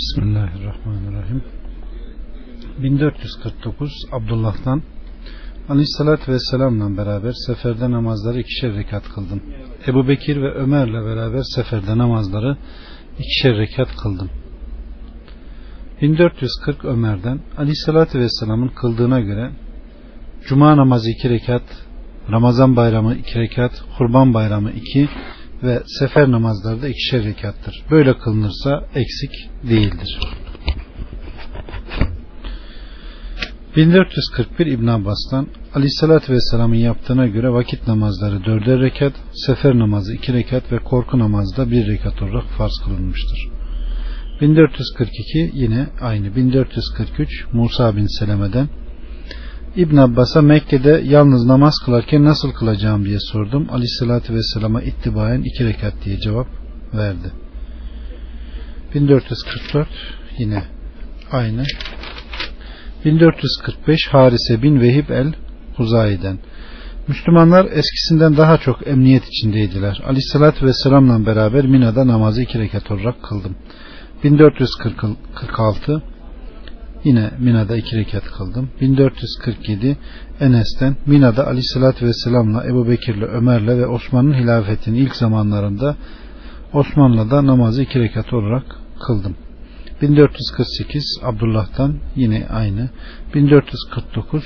Bismillahirrahmanirrahim. 1449 Abdullah'tan Aleyhissalatü Vesselam'la beraber seferde namazları ikişer rekat kıldım. Ebu Bekir ve Ömer'le beraber seferde namazları ikişer rekat kıldım. 1440 Ömer'den Aleyhissalatü Vesselam'ın kıldığına göre Cuma namazı iki rekat, Ramazan bayramı iki rekat, Kurban bayramı iki ve sefer namazları da ikişer rekattır. Böyle kılınırsa eksik değildir. 1441 İbn Abbas'tan Aleyhisselatü Vesselam'ın yaptığına göre vakit namazları dörder rekat, sefer namazı iki rekat ve korku namazı da bir rekat olarak farz kılınmıştır. 1442 yine aynı. 1443 Musa bin Seleme'den İbn Abbas'a Mekke'de yalnız namaz kılarken nasıl kılacağım diye sordum. Aleyhissalatü Vesselam'a ittibayen iki rekat diye cevap verdi. 1444 yine aynı. 1445 Harise bin Vehib el Huzayi'den Müslümanlar eskisinden daha çok emniyet içindeydiler. Aleyhissalatü Vesselam'la beraber Mina'da namazı iki rekat olarak kıldım. 1446 Yine Mina'da iki rekat kıldım. 1447 Enes'ten Mina'da Aleyhisselatü Vesselam'la Ebu Bekir'le Ömer'le ve Osman'ın hilafetinin ilk zamanlarında Osman'la da namazı iki rekat olarak kıldım. 1448 Abdullah'tan yine aynı. 1449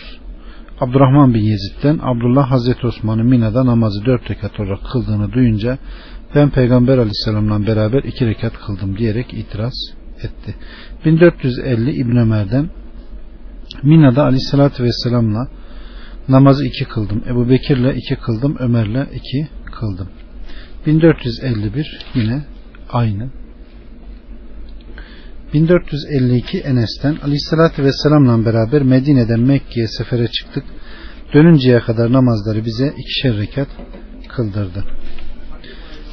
Abdurrahman bin Yezid'den Abdullah Hazreti Osman'ın Mina'da namazı dört rekat olarak kıldığını duyunca ben Peygamber Aleyhisselam'la beraber iki rekat kıldım diyerek itiraz etti. 1450 İbn Ömer'den Mina'da Aleyhisselatü Vesselam'la namazı iki kıldım. Ebu Bekir'le iki kıldım. Ömer'le iki kıldım. 1451 yine aynı. 1452 Enes'ten Aleyhisselatü Vesselam'la beraber Medine'den Mekke'ye sefere çıktık. Dönünceye kadar namazları bize ikişer rekat kıldırdı.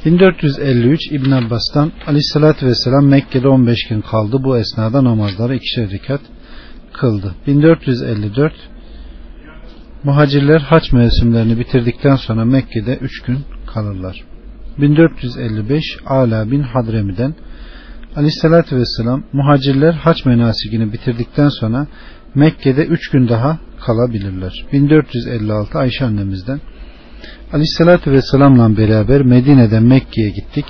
1453 İbn Abbas'tan Aleyhisselatü Vesselam Mekke'de 15 gün kaldı. Bu esnada namazları ikişer rekat kıldı. 1454 Muhacirler haç mevsimlerini bitirdikten sonra Mekke'de 3 gün kalırlar. 1455 Ala bin Hadremi'den Aleyhisselatü Vesselam muhacirler haç menasikini bitirdikten sonra Mekke'de 3 gün daha kalabilirler. 1456 Ayşe annemizden Aleyhissalatü Vesselam'la beraber Medine'den Mekke'ye gittik.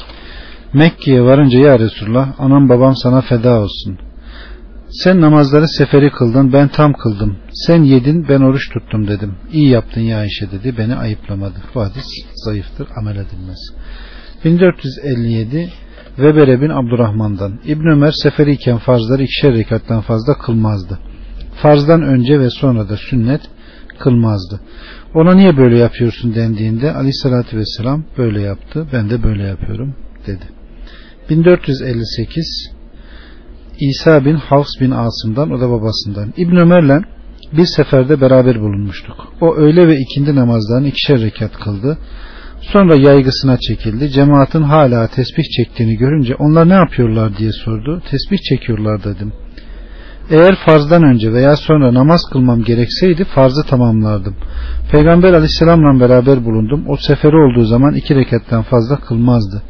Mekke'ye varınca ya Resulullah anam babam sana feda olsun. Sen namazları seferi kıldın ben tam kıldım. Sen yedin ben oruç tuttum dedim. İyi yaptın ya Ayşe dedi beni ayıplamadı. Bu hadis zayıftır amel edilmez. 1457 Vebere bin Abdurrahman'dan İbn Ömer seferiyken farzları ikişer rekattan fazla kılmazdı. Farzdan önce ve sonra da sünnet kılmazdı. Ona niye böyle yapıyorsun dendiğinde aleyhissalatü vesselam böyle yaptı ben de böyle yapıyorum dedi. 1458 İsa bin Havs bin Asım'dan o da babasından. İbn Ömer'le bir seferde beraber bulunmuştuk. O öğle ve ikindi namazlarını ikişer rekat kıldı. Sonra yaygısına çekildi. Cemaatin hala tesbih çektiğini görünce onlar ne yapıyorlar diye sordu. Tesbih çekiyorlar dedim. Eğer farzdan önce veya sonra namaz kılmam gerekseydi farzı tamamlardım. Peygamber aleyhisselamla beraber bulundum. O seferi olduğu zaman iki reketten fazla kılmazdı.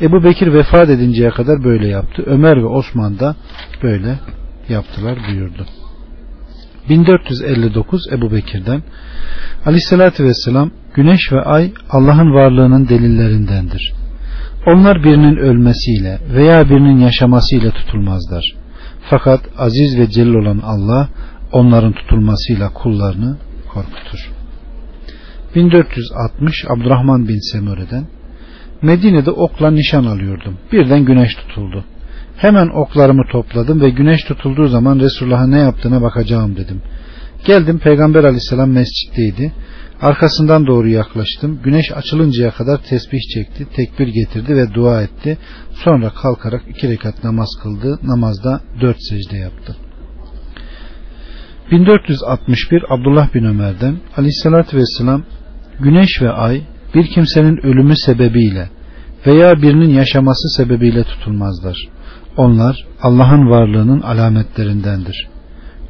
Ebu Bekir vefat edinceye kadar böyle yaptı. Ömer ve Osman da böyle yaptılar buyurdu. 1459 Ebu Bekir'den Aleyhisselatü Vesselam Güneş ve ay Allah'ın varlığının delillerindendir. Onlar birinin ölmesiyle veya birinin yaşamasıyla tutulmazlar. Fakat aziz ve celil olan Allah onların tutulmasıyla kullarını korkutur. 1460 Abdurrahman bin Semure'den Medine'de okla nişan alıyordum. Birden güneş tutuldu. Hemen oklarımı topladım ve güneş tutulduğu zaman Resulullah'a ne yaptığına bakacağım dedim. Geldim Peygamber aleyhisselam mescitteydi. Arkasından doğru yaklaştım. Güneş açılıncaya kadar tesbih çekti, tekbir getirdi ve dua etti. Sonra kalkarak iki rekat namaz kıldı. Namazda dört secde yaptı. 1461 Abdullah bin Ömer'den Aleyhisselatü Vesselam Güneş ve ay bir kimsenin ölümü sebebiyle veya birinin yaşaması sebebiyle tutulmazlar. Onlar Allah'ın varlığının alametlerindendir.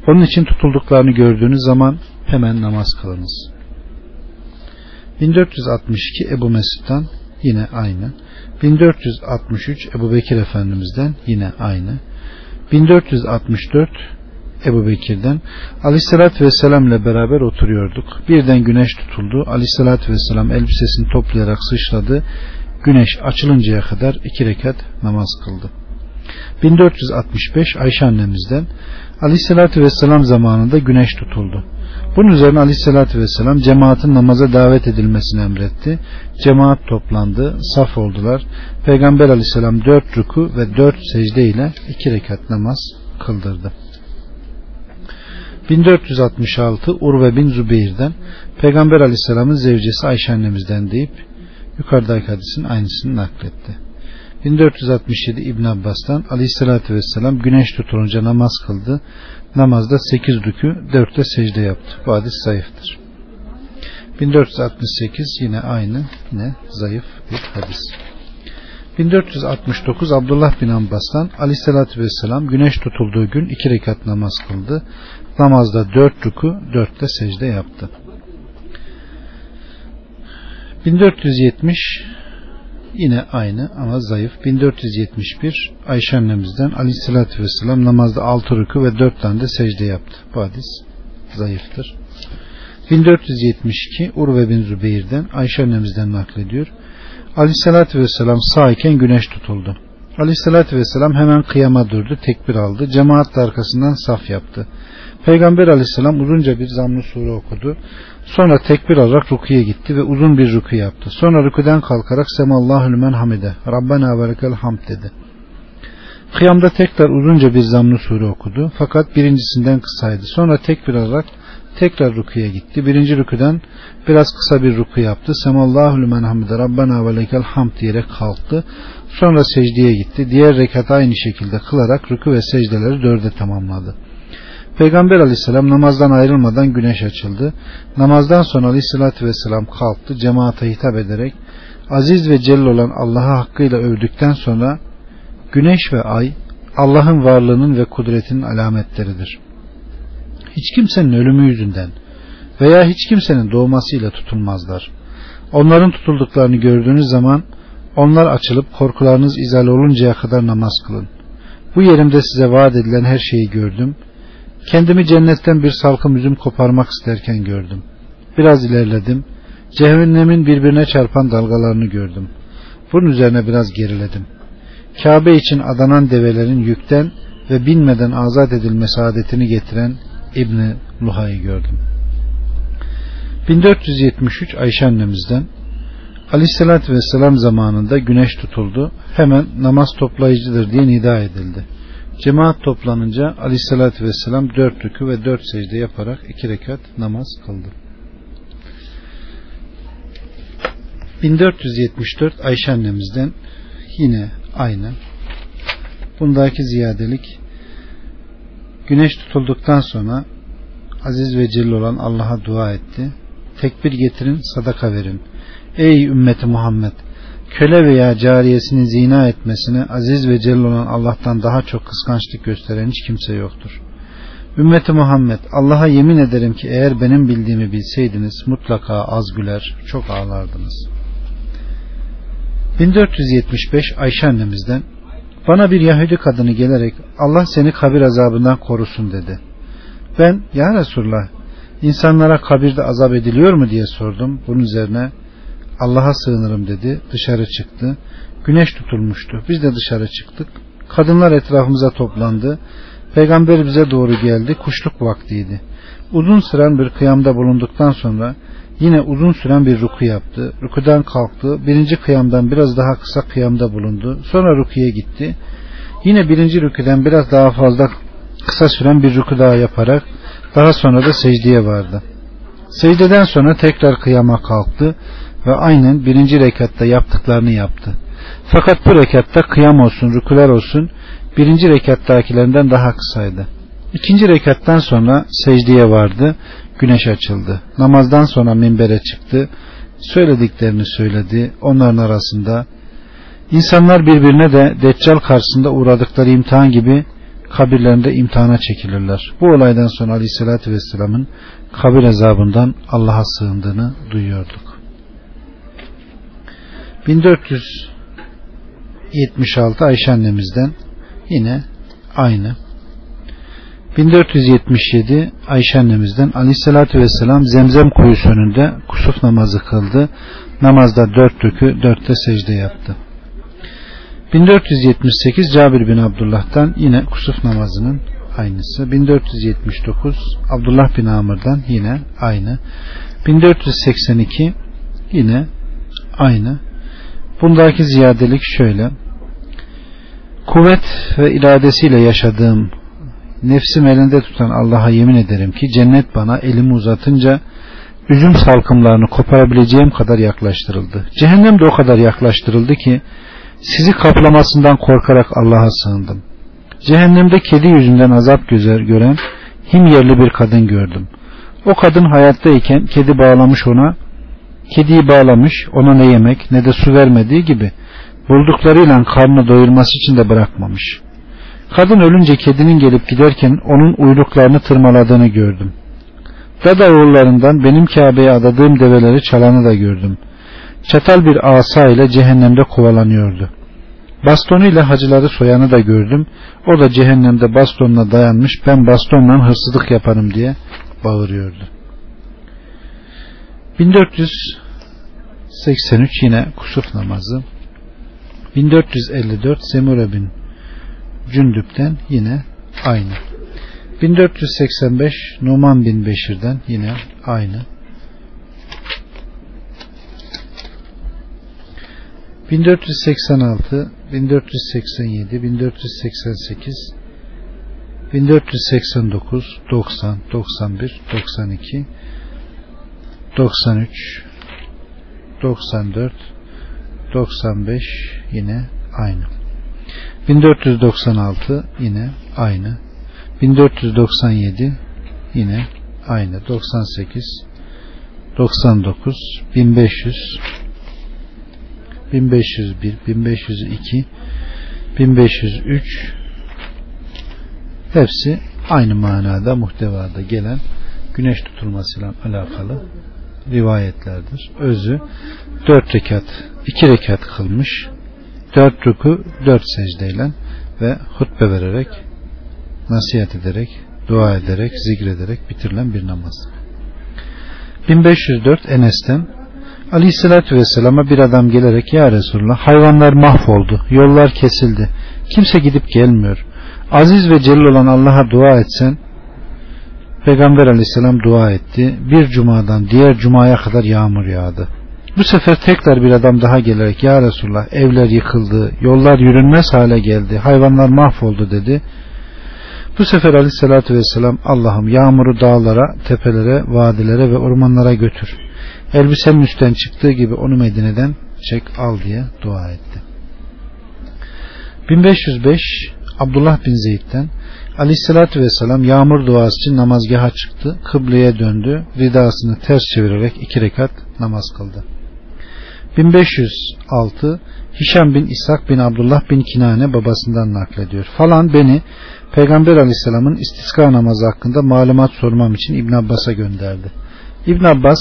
Onun için tutulduklarını gördüğünüz zaman hemen namaz kılınız. 1462 Ebu Mesud'dan yine aynı. 1463 Ebu Bekir Efendimiz'den yine aynı. 1464 Ebu Bekir'den Aleyhisselatü Vesselam ile beraber oturuyorduk. Birden güneş tutuldu. Aleyhisselatü Vesselam elbisesini toplayarak sıçradı. Güneş açılıncaya kadar iki rekat namaz kıldı. 1465 Ayşe annemizden Aleyhisselatü Vesselam zamanında güneş tutuldu. Bunun üzerine Aleyhisselatü Vesselam cemaatin namaza davet edilmesini emretti. Cemaat toplandı, saf oldular. Peygamber Aleyhisselam dört ruku ve dört secde ile iki rekat namaz kıldırdı. 1466 Urve bin Zübeyir'den Peygamber Aleyhisselam'ın zevcesi Ayşe annemizden deyip yukarıdaki hadisin aynısını nakletti. 1467 İbn Abbas'tan Aleyhisselatü Vesselam güneş tutulunca namaz kıldı. Namazda 8 rükü 4'te secde yaptı. Bu hadis zayıftır. 1468 yine aynı yine zayıf bir hadis. 1469 Abdullah bin Abbas'tan Aleyhisselatü Vesselam güneş tutulduğu gün iki rekat namaz kıldı. Namazda dört ruku dörtte secde yaptı. 1470 yine aynı ama zayıf. 1471 Ayşe annemizden Aleyhisselatü Vesselam namazda altı ruku ve dört tane de secde yaptı. Bu hadis zayıftır. 1472 Urve bin Zübeyir'den Ayşe annemizden naklediyor. Aleyhissalatü vesselam sağ güneş tutuldu. Aleyhissalatü vesselam hemen kıyama durdu, tekbir aldı. Cemaat arkasından saf yaptı. Peygamber aleyhisselam uzunca bir zamlı sure okudu. Sonra tekbir alarak rukuya gitti ve uzun bir ruku yaptı. Sonra rukudan kalkarak Semallahü lümen hamide. Rabbena verekel hamd dedi. Kıyamda tekrar uzunca bir zamlı sure okudu. Fakat birincisinden kısaydı. Sonra tekbir alarak tekrar rukuya gitti. Birinci rükudan biraz kısa bir ruku yaptı. Semallahu lümen hamide Rabbena ve hamd diyerek kalktı. Sonra secdeye gitti. Diğer rekat aynı şekilde kılarak ruku ve secdeleri dörde tamamladı. Peygamber aleyhisselam namazdan ayrılmadan güneş açıldı. Namazdan sonra aleyhissalatü vesselam kalktı. Cemaate hitap ederek aziz ve celil olan Allah'a hakkıyla övdükten sonra güneş ve ay Allah'ın varlığının ve kudretinin alametleridir hiç kimsenin ölümü yüzünden veya hiç kimsenin doğmasıyla tutulmazlar. Onların tutulduklarını gördüğünüz zaman onlar açılıp korkularınız izal oluncaya kadar namaz kılın. Bu yerimde size vaat edilen her şeyi gördüm. Kendimi cennetten bir salkım üzüm koparmak isterken gördüm. Biraz ilerledim. Cehennemin birbirine çarpan dalgalarını gördüm. Bunun üzerine biraz geriledim. Kabe için adanan develerin yükten ve binmeden azat edilmesi adetini getiren İbni Luha'yı gördüm. 1473 Ayşe annemizden Aleyhisselatü Vesselam zamanında güneş tutuldu. Hemen namaz toplayıcıdır diye nida edildi. Cemaat toplanınca Aleyhisselatü Vesselam dört rükü ve dört secde yaparak iki rekat namaz kıldı. 1474 Ayşe annemizden yine aynı. Bundaki ziyadelik Güneş tutulduktan sonra aziz ve celil olan Allah'a dua etti. Tekbir getirin, sadaka verin. Ey ümmeti Muhammed! Köle veya cariyesini zina etmesine aziz ve celil olan Allah'tan daha çok kıskançlık gösteren hiç kimse yoktur. Ümmeti Muhammed Allah'a yemin ederim ki eğer benim bildiğimi bilseydiniz mutlaka az güler, çok ağlardınız. 1475 Ayşe annemizden bana bir Yahudi kadını gelerek Allah seni kabir azabından korusun dedi. Ben ya Resulullah insanlara kabirde azap ediliyor mu diye sordum. Bunun üzerine Allah'a sığınırım dedi. Dışarı çıktı. Güneş tutulmuştu. Biz de dışarı çıktık. Kadınlar etrafımıza toplandı. Peygamber bize doğru geldi. Kuşluk vaktiydi. Uzun süren bir kıyamda bulunduktan sonra Yine uzun süren bir ruku yaptı. Rukudan kalktı. Birinci kıyamdan biraz daha kısa kıyamda bulundu. Sonra rukuya gitti. Yine birinci rüküden biraz daha fazla kısa süren bir ruku daha yaparak daha sonra da secdeye vardı. Secdeden sonra tekrar kıyama kalktı ve aynen birinci rekatta yaptıklarını yaptı. Fakat bu rekatta kıyam olsun, rukular olsun birinci rekattakilerinden daha kısaydı. İkinci rekattan sonra secdeye vardı güneş açıldı. Namazdan sonra minbere çıktı. Söylediklerini söyledi. Onların arasında insanlar birbirine de Deccal karşısında uğradıkları imtihan gibi kabirlerinde imtihana çekilirler. Bu olaydan sonra Aleyhisselatü Vesselam'ın kabir azabından Allah'a sığındığını duyuyorduk. 1476 Ayşe annemizden yine aynı. 1477 Ayşe annemizden Aleyhisselatü Vesselam zemzem kuyusu önünde kusuf namazı kıldı. Namazda dört rükü, dörtte secde yaptı. 1478 Cabir bin Abdullah'tan yine kusuf namazının aynısı. 1479 Abdullah bin Amr'dan yine aynı. 1482 yine aynı. Bundaki ziyadelik şöyle. Kuvvet ve iradesiyle yaşadığım nefsim elinde tutan Allah'a yemin ederim ki cennet bana elimi uzatınca üzüm salkımlarını koparabileceğim kadar yaklaştırıldı. Cehennem de o kadar yaklaştırıldı ki sizi kaplamasından korkarak Allah'a sığındım. Cehennemde kedi yüzünden azap gözer gören him yerli bir kadın gördüm. O kadın hayattayken kedi bağlamış ona, kediyi bağlamış ona ne yemek ne de su vermediği gibi bulduklarıyla karnını doyurması için de bırakmamış. Kadın ölünce kedinin gelip giderken onun uyluklarını tırmaladığını gördüm. Dada oğullarından benim Kabe'ye adadığım develeri çalanı da gördüm. Çatal bir asa ile cehennemde kovalanıyordu. Bastonuyla hacıları soyanı da gördüm. O da cehennemde bastonla dayanmış ben bastonla hırsızlık yaparım diye bağırıyordu. 1483 yine kusuf namazı. 1454 Semure bin Cündüp'ten yine aynı. 1485 Numan bin Beşir'den yine aynı. 1486, 1487, 1488, 1489, 90, 91, 92, 93, 94, 95 yine aynı. 1496 yine aynı. 1497 yine aynı. 98 99 1500 1501 1502 1503 hepsi aynı manada muhtevada gelen güneş tutulmasıyla alakalı rivayetlerdir. Özü dört rekat, iki rekat kılmış, dört ruku, dört secdeyle ve hutbe vererek, nasihat ederek, dua ederek, zikrederek bitirilen bir namaz. 1504 Enes'ten Aleyhisselatü Vesselam'a bir adam gelerek Ya Resulullah hayvanlar mahvoldu, yollar kesildi, kimse gidip gelmiyor. Aziz ve celil olan Allah'a dua etsen Peygamber aleyhisselam dua etti. Bir cumadan diğer cumaya kadar yağmur yağdı. Bu sefer tekrar bir adam daha gelerek Ya Resulullah evler yıkıldı, yollar yürünmez hale geldi, hayvanlar mahvoldu dedi. Bu sefer aleyhissalatü vesselam Allah'ım yağmuru dağlara, tepelere, vadilere ve ormanlara götür. Elbisenin üstten çıktığı gibi onu Medine'den çek al diye dua etti. 1505 Abdullah bin Zeyd'den Aleyhissalatü Vesselam yağmur duası için namazgaha çıktı. Kıbleye döndü. Ridasını ters çevirerek iki rekat namaz kıldı. 1506 Hişam bin İshak bin Abdullah bin Kinane babasından naklediyor. Falan beni Peygamber Aleyhisselam'ın istiska namazı hakkında malumat sormam için İbn Abbas'a gönderdi. İbn Abbas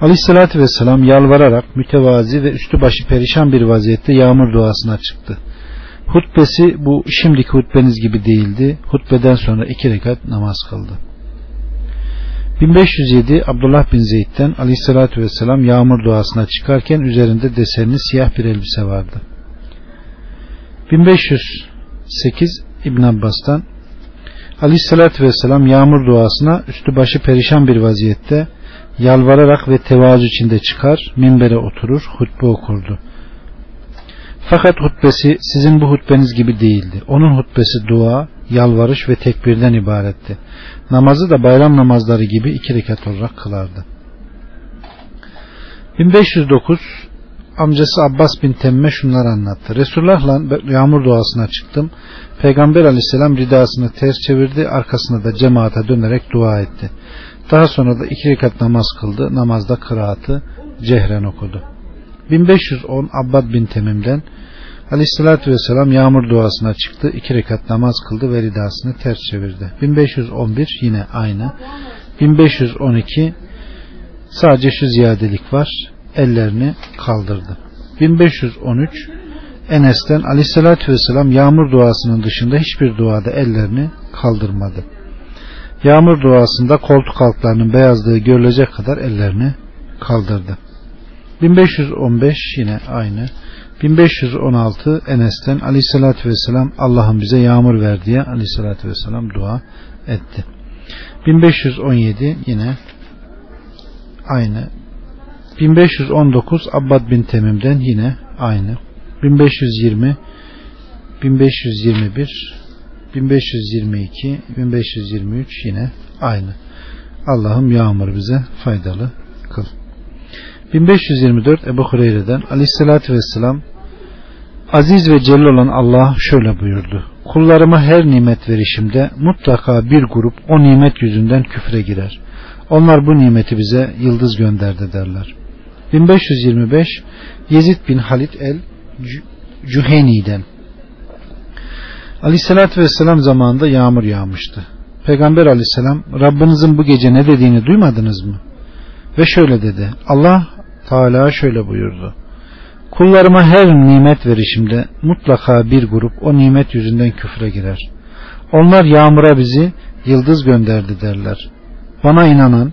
Aleyhisselatü Vesselam yalvararak mütevazi ve üstü başı perişan bir vaziyette yağmur duasına çıktı. Hutbesi bu şimdiki hutbeniz gibi değildi. Hutbeden sonra iki rekat namaz kıldı. 1507 Abdullah bin Zeyd'den aleyhissalatü vesselam yağmur duasına çıkarken üzerinde desenli siyah bir elbise vardı. 1508 İbn Abbas'tan aleyhissalatü vesselam yağmur duasına üstü başı perişan bir vaziyette yalvararak ve tevazu içinde çıkar, minbere oturur, hutbe okurdu. Fakat hutbesi sizin bu hutbeniz gibi değildi. Onun hutbesi dua, yalvarış ve tekbirden ibaretti. Namazı da bayram namazları gibi iki rekat olarak kılardı. 1509 amcası Abbas bin Temme şunları anlattı. Resulullah'la yağmur duasına çıktım. Peygamber aleyhisselam ridasını ters çevirdi. Arkasına da cemaate dönerek dua etti. Daha sonra da iki rekat namaz kıldı. Namazda kıraatı cehren okudu. 1510 Abbad bin Temim'den Aleyhissalatü Vesselam yağmur duasına çıktı. iki rekat namaz kıldı ve ridasını ters çevirdi. 1511 yine aynı. 1512 sadece şu ziyadelik var. Ellerini kaldırdı. 1513 Enes'ten aleyhissalatü vesselam yağmur duasının dışında hiçbir duada ellerini kaldırmadı. Yağmur duasında koltuk altlarının beyazlığı görülecek kadar ellerini kaldırdı. 1515 yine aynı. 1516 Enes'ten aleyhissalatü vesselam Allah'ım bize yağmur ver diye aleyhissalatü vesselam dua etti. 1517 yine aynı. 1519 Abbad bin Temim'den yine aynı. 1520 1521 1522 1523 yine aynı. Allah'ım yağmur bize faydalı. 1524 Ebu Hureyre'den Aleyhisselatü Vesselam Aziz ve celil olan Allah şöyle buyurdu. Kullarıma her nimet verişimde mutlaka bir grup o nimet yüzünden küfre girer. Onlar bu nimeti bize yıldız gönderdi derler. 1525 Yezid bin Halit el Cüheni'den Aleyhissalatü Vesselam zamanında yağmur yağmıştı. Peygamber aleyhisselam Rabbinizin bu gece ne dediğini duymadınız mı? Ve şöyle dedi. Allah Teala şöyle buyurdu. Kullarıma her nimet verişimde mutlaka bir grup o nimet yüzünden küfre girer. Onlar yağmura bizi yıldız gönderdi derler. Bana inanan,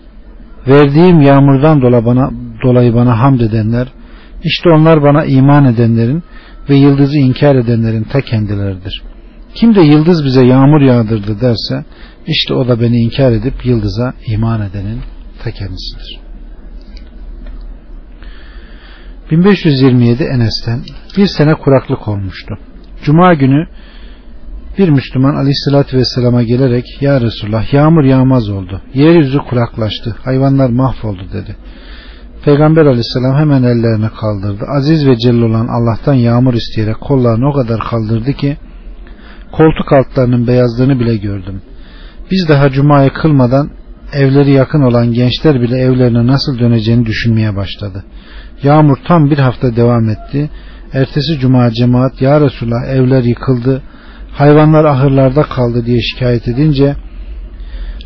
verdiğim yağmurdan dolayı bana, dolayı bana hamd edenler, işte onlar bana iman edenlerin ve yıldızı inkar edenlerin ta kendileridir. Kim de yıldız bize yağmur yağdırdı derse, işte o da beni inkar edip yıldıza iman edenin ta kendisidir. 1527 Enes'ten bir sene kuraklık olmuştu. Cuma günü bir Müslüman aleyhissalatü vesselama gelerek Ya Resulullah yağmur yağmaz oldu. Yeryüzü kuraklaştı. Hayvanlar mahvoldu dedi. Peygamber aleyhisselam hemen ellerini kaldırdı. Aziz ve celil olan Allah'tan yağmur isteyerek kollarını o kadar kaldırdı ki koltuk altlarının beyazlığını bile gördüm. Biz daha cumayı kılmadan evleri yakın olan gençler bile evlerine nasıl döneceğini düşünmeye başladı. Yağmur tam bir hafta devam etti. Ertesi cuma cemaat ya Resulallah evler yıkıldı, hayvanlar ahırlarda kaldı diye şikayet edince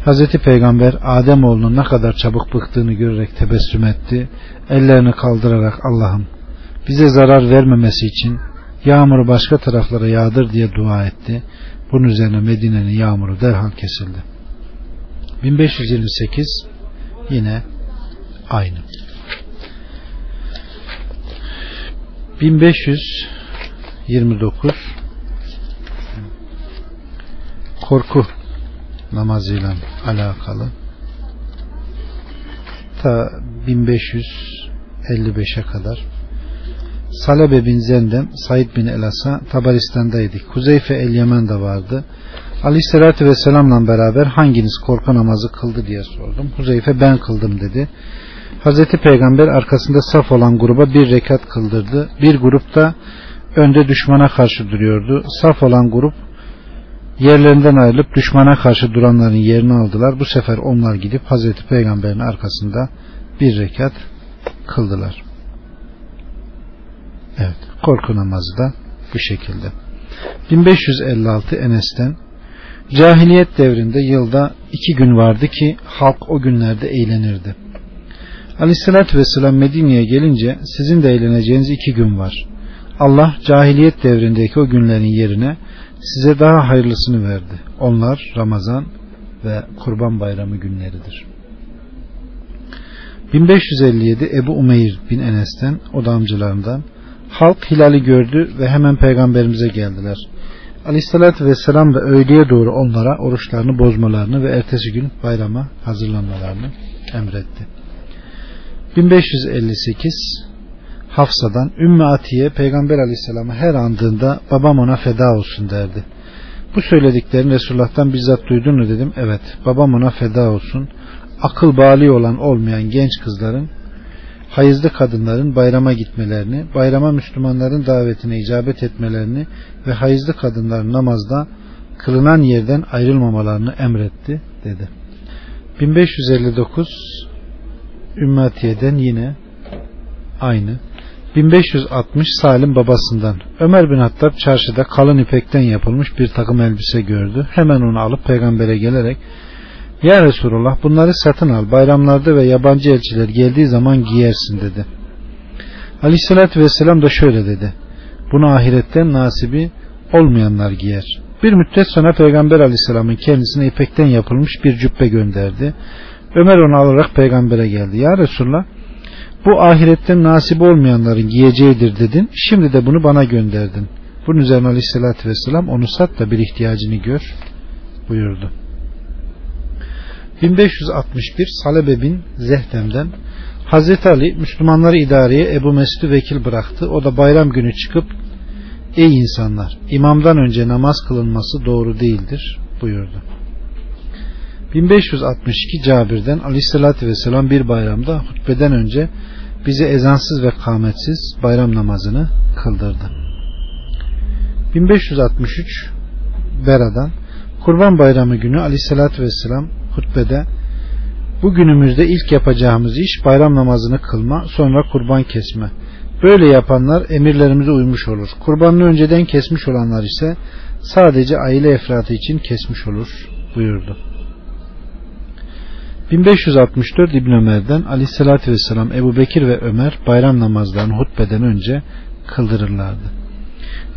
Hz. Peygamber Adem oğlunun ne kadar çabuk bıktığını görerek tebessüm etti. Ellerini kaldırarak Allah'ım bize zarar vermemesi için yağmuru başka taraflara yağdır diye dua etti. Bunun üzerine Medine'nin yağmuru derhal kesildi. 1528 yine aynı. 1529 korku namazıyla alakalı ta 1555'e kadar Salebe bin Zendem, Said bin Elas'a Tabaristan'daydık. Huzeyfe el Yemen de vardı. Aleyhisselatü Vesselam'la beraber hanginiz korku namazı kıldı diye sordum. Huzeyfe ben kıldım dedi. Hazreti Peygamber arkasında saf olan gruba bir rekat kıldırdı. Bir grup da önde düşmana karşı duruyordu. Saf olan grup yerlerinden ayrılıp düşmana karşı duranların yerini aldılar. Bu sefer onlar gidip Hazreti Peygamber'in arkasında bir rekat kıldılar. Evet, korku namazı da bu şekilde. 1556 Enes'ten Cahiliyet devrinde yılda iki gün vardı ki halk o günlerde eğlenirdi. Aleyhissalatü vesselam Medine'ye gelince sizin de eğleneceğiniz iki gün var. Allah cahiliyet devrindeki o günlerin yerine size daha hayırlısını verdi. Onlar Ramazan ve Kurban Bayramı günleridir. 1557 Ebu Umeyr bin Enes'ten o da amcalarından halk hilali gördü ve hemen peygamberimize geldiler. Aleyhissalatü vesselam da öğleye doğru onlara oruçlarını bozmalarını ve ertesi gün bayrama hazırlanmalarını emretti. 1558 Hafsa'dan Ümmü Atiye Peygamber Aleyhisselam'ı her andığında babam ona feda olsun derdi. Bu söylediklerini Resulullah'tan bizzat duydun mu dedim. Evet babam ona feda olsun. Akıl bali olan olmayan genç kızların hayızlı kadınların bayrama gitmelerini, bayrama Müslümanların davetine icabet etmelerini ve hayızlı kadınların namazda kılınan yerden ayrılmamalarını emretti dedi. 1559 Ümmetiye'den yine aynı. 1560 Salim babasından Ömer bin Hattab çarşıda kalın ipekten yapılmış bir takım elbise gördü. Hemen onu alıp peygambere gelerek Ya Resulullah bunları satın al bayramlarda ve yabancı elçiler geldiği zaman giyersin dedi. Aleyhissalatü vesselam da şöyle dedi. Bunu ahiretten nasibi olmayanlar giyer. Bir müddet sonra Peygamber aleyhisselamın kendisine ipekten yapılmış bir cübbe gönderdi. Ömer onu alarak peygambere geldi. Ya Resulallah bu ahiretten nasip olmayanların giyeceğidir dedin. Şimdi de bunu bana gönderdin. Bunun üzerine aleyhissalatü vesselam onu sat da bir ihtiyacını gör buyurdu. 1561 Salebe bin Zehdem'den Hazreti Ali Müslümanları idareye Ebu Mesud'u vekil bıraktı. O da bayram günü çıkıp Ey insanlar imamdan önce namaz kılınması doğru değildir buyurdu. 1562 Cabir'den Aleyhisselatü Vesselam bir bayramda hutbeden önce bize ezansız ve kametsiz bayram namazını kıldırdı. 1563 Bera'dan Kurban Bayramı günü Aleyhisselatü Vesselam hutbede bu günümüzde ilk yapacağımız iş bayram namazını kılma sonra kurban kesme. Böyle yapanlar emirlerimize uymuş olur. Kurbanını önceden kesmiş olanlar ise sadece aile efratı için kesmiş olur buyurdu. 1564 İbn Ömer'den Aleyhisselatü Vesselam Ebu Bekir ve Ömer bayram namazlarını hutbeden önce kıldırırlardı.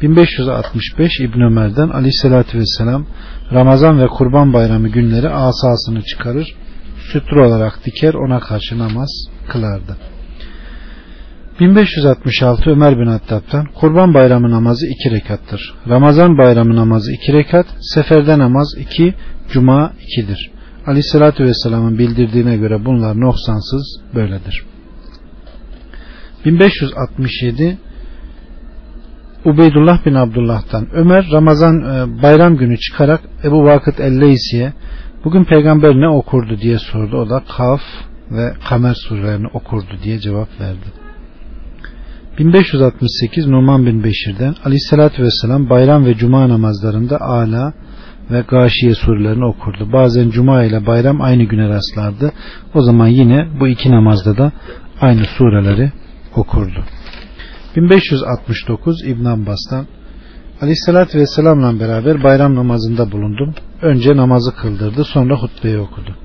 1565 İbn Ömer'den Aleyhisselatü Vesselam Ramazan ve Kurban Bayramı günleri asasını çıkarır, sütre olarak diker ona karşı namaz kılardı. 1566 Ömer bin Hattab'dan Kurban Bayramı namazı iki rekattır. Ramazan Bayramı namazı iki rekat, seferde namaz iki, cuma ikidir. Aleyhissalatü Vesselam'ın bildirdiğine göre bunlar noksansız böyledir. 1567 Ubeydullah bin Abdullah'tan Ömer Ramazan e, bayram günü çıkarak Ebu Vakıt el-Leysi'ye bugün peygamber ne okurdu diye sordu. O da Kaf ve Kamer surelerini okurdu diye cevap verdi. 1568 Numan bin Beşir'den Aleyhisselatü Vesselam bayram ve cuma namazlarında Ala ve Gâşiye surelerini okurdu. Bazen cuma ile bayram aynı güne rastlardı. O zaman yine bu iki namazda da aynı sureleri okurdu. 1569 İbn Abbas'tan Aleyhisselatü Vesselam'la beraber bayram namazında bulundum. Önce namazı kıldırdı sonra hutbeyi okudu.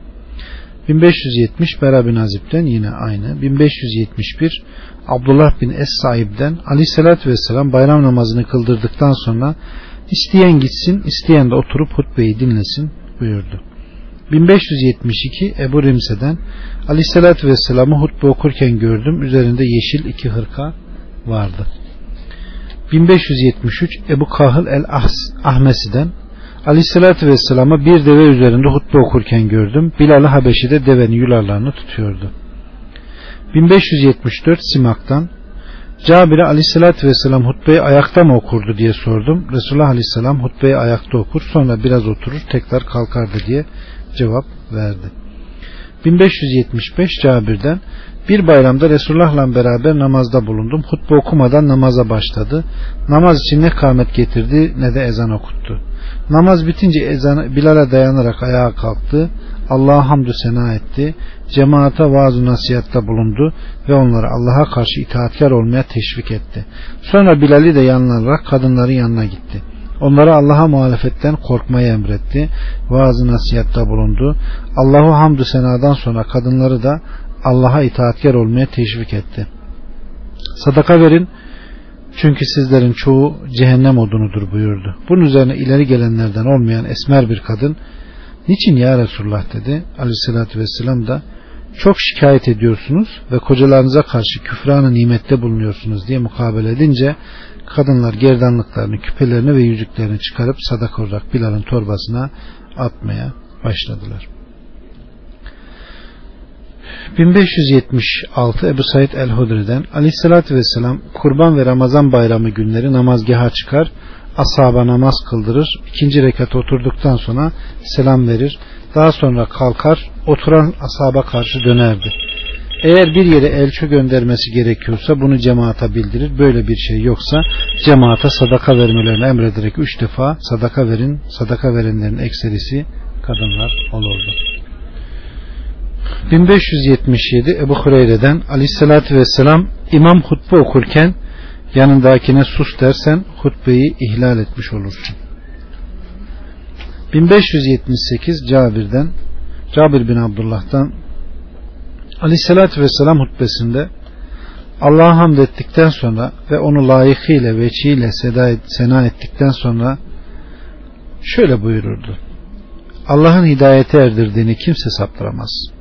1570 Bera bin Azib'den yine aynı. 1571 Abdullah bin Es-Saib'den Aleyhisselatü Vesselam bayram namazını kıldırdıktan sonra isteyen gitsin, isteyen de oturup hutbeyi dinlesin buyurdu. 1572 Ebu Rimse'den Aleyhisselatü Vesselam'ı hutbe okurken gördüm. Üzerinde yeşil iki hırka vardı. 1573 Ebu Kahıl el Ahmesi'den Aleyhisselatü Vesselam'ı bir deve üzerinde hutbe okurken gördüm. Bilal-i Habeşi de devenin yularlarını tutuyordu. 1574 Simak'tan Cabir'e aleyhissalatü vesselam hutbeyi ayakta mı okurdu diye sordum. Resulullah aleyhisselam hutbeyi ayakta okur sonra biraz oturur tekrar kalkardı diye cevap verdi. 1575 Cabir'den bir bayramda Resulullah'la beraber namazda bulundum. Hutbe okumadan namaza başladı. Namaz için ne kâmet getirdi ne de ezan okuttu. Namaz bitince ezan Bilal'e dayanarak ayağa kalktı. Allah'a hamdü sena etti. Cemaate vaaz nasihatta bulundu ve onları Allah'a karşı itaatkar olmaya teşvik etti. Sonra Bilal'i de yanlanarak kadınların yanına gitti. Onlara Allah'a muhalefetten korkmayı emretti. Vaaz nasihatta bulundu. Allah'u hamdü senadan sonra kadınları da Allah'a itaatkar olmaya teşvik etti. Sadaka verin çünkü sizlerin çoğu cehennem odunudur buyurdu. Bunun üzerine ileri gelenlerden olmayan esmer bir kadın niçin ya Resulullah dedi. Aleyhissalatü vesselam da çok şikayet ediyorsunuz ve kocalarınıza karşı küfranı nimette bulunuyorsunuz diye mukabele edince kadınlar gerdanlıklarını, küpelerini ve yüzüklerini çıkarıp sadaka olarak Bilal'ın torbasına atmaya başladılar. 1576 Ebu Said el-Hudri'den Aleyhisselatü Vesselam kurban ve Ramazan bayramı günleri namazgaha çıkar, ashaba namaz kıldırır, ikinci rekat oturduktan sonra selam verir, daha sonra kalkar, oturan ashaba karşı dönerdi. Eğer bir yere elçi göndermesi gerekiyorsa bunu cemaata bildirir. Böyle bir şey yoksa cemaata sadaka vermelerini emrederek üç defa sadaka verin. Sadaka verenlerin ekserisi kadınlar olurdu. 1577 Ebu Hureyre'den Aleyhisselatü Vesselam imam hutbe okurken yanındakine sus dersen hutbeyi ihlal etmiş olursun. 1578 Cabir'den Cabir bin Abdullah'tan Aleyhisselatü Vesselam hutbesinde Allah'a hamd ettikten sonra ve onu layıkıyla veçiyle seda sena ettikten sonra şöyle buyururdu. Allah'ın hidayete erdirdiğini kimse saptıramaz.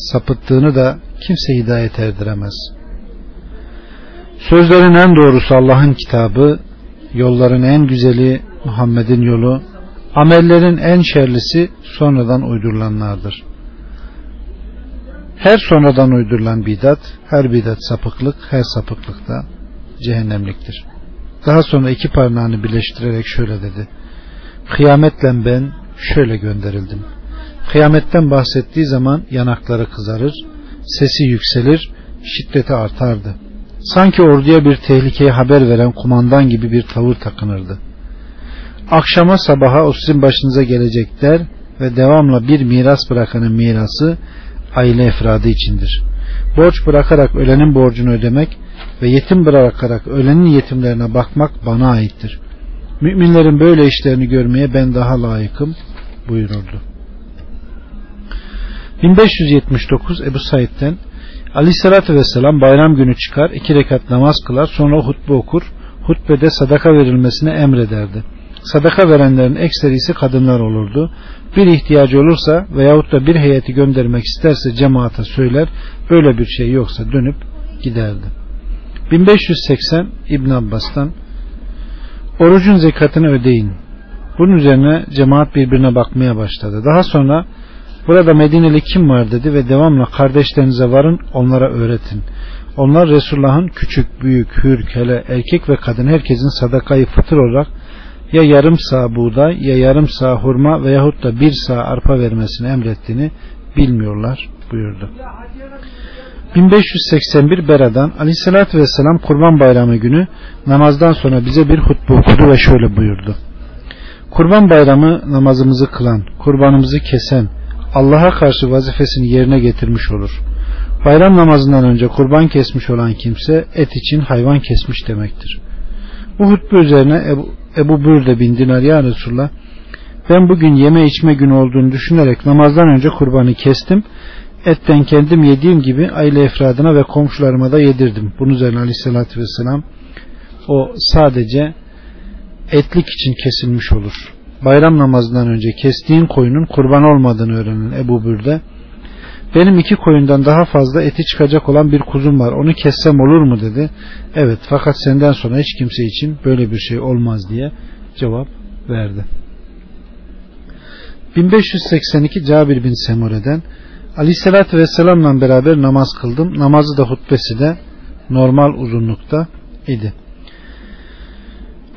Sapıttığını da kimse hidayet erdiremez. Sözlerin en doğrusu Allah'ın kitabı, yolların en güzeli Muhammed'in yolu, amellerin en şerlisi sonradan uydurulanlardır. Her sonradan uydurulan bidat, her bidat sapıklık, her sapıklık da cehennemliktir. Daha sonra iki parmağını birleştirerek şöyle dedi. Kıyametle ben şöyle gönderildim. Kıyametten bahsettiği zaman yanakları kızarır, sesi yükselir, şiddeti artardı. Sanki orduya bir tehlikeyi haber veren kumandan gibi bir tavır takınırdı. Akşama sabaha o sizin başınıza gelecek der ve devamla bir miras bırakanın mirası aile efradı içindir. Borç bırakarak ölenin borcunu ödemek ve yetim bırakarak ölenin yetimlerine bakmak bana aittir. Müminlerin böyle işlerini görmeye ben daha layıkım buyururdu. 1579 Ebu Said'den Aleyhissalatü Vesselam bayram günü çıkar, iki rekat namaz kılar, sonra hutbe okur, hutbede sadaka verilmesine emrederdi. Sadaka verenlerin ekserisi kadınlar olurdu. Bir ihtiyacı olursa veyahut da bir heyeti göndermek isterse cemaate söyler, böyle bir şey yoksa dönüp giderdi. 1580 İbn Abbas'tan Orucun zekatını ödeyin. Bunun üzerine cemaat birbirine bakmaya başladı. Daha sonra burada Medineli kim var dedi ve devamla kardeşlerinize varın onlara öğretin. Onlar Resulullah'ın küçük, büyük, hür, kele, erkek ve kadın herkesin sadakayı fıtır olarak ya yarım sağ buğday ya yarım sağ hurma veyahut da bir sağ arpa vermesini emrettiğini bilmiyorlar buyurdu. 1581 Bera'dan Aleyhisselatü Vesselam Kurban Bayramı günü namazdan sonra bize bir hutbe okudu ve şöyle buyurdu. Kurban Bayramı namazımızı kılan, kurbanımızı kesen, Allah'a karşı vazifesini yerine getirmiş olur. Bayram namazından önce kurban kesmiş olan kimse et için hayvan kesmiş demektir. Bu hutbe üzerine Ebu, Ebu Bürde bin Dinar ya Resulullah ben bugün yeme içme günü olduğunu düşünerek namazdan önce kurbanı kestim etten kendim yediğim gibi aile efradına ve komşularıma da yedirdim. Bunun üzerine aleyhissalatü vesselam o sadece etlik için kesilmiş olur. Bayram namazından önce kestiğin koyunun kurban olmadığını öğrenen Ebu Bürde benim iki koyundan daha fazla eti çıkacak olan bir kuzum var onu kessem olur mu dedi. Evet fakat senden sonra hiç kimse için böyle bir şey olmaz diye cevap verdi. 1582 Cabir bin Semure'den Aleyhisselatü Vesselam'la beraber namaz kıldım. Namazı da hutbesi de normal uzunlukta idi.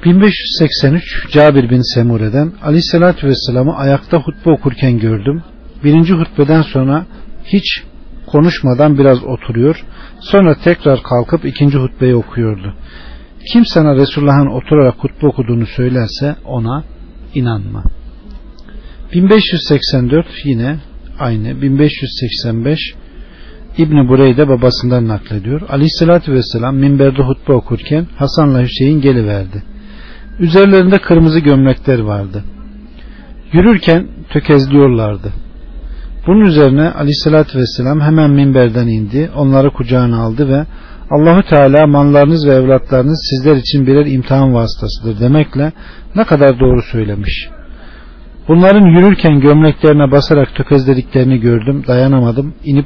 1583 Cabir bin Semure'den Aleyhisselatü Vesselam'ı ayakta hutbe okurken gördüm. Birinci hutbeden sonra hiç konuşmadan biraz oturuyor. Sonra tekrar kalkıp ikinci hutbeyi okuyordu. Kim sana Resulullah'ın oturarak hutbe okuduğunu söylerse ona inanma. 1584 yine aynı 1585 İbni Bureyde babasından naklediyor. Aleyhissalatü vesselam minberde hutbe okurken Hasan'la Hüseyin geliverdi. Üzerlerinde kırmızı gömlekler vardı. Yürürken tökezliyorlardı. Bunun üzerine Aleyhissalatü vesselam hemen minberden indi, onları kucağına aldı ve Allahu Teala mallarınız ve evlatlarınız sizler için birer imtihan vasıtasıdır demekle ne kadar doğru söylemiş. Bunların yürürken gömleklerine basarak tökezlediklerini gördüm, dayanamadım, inip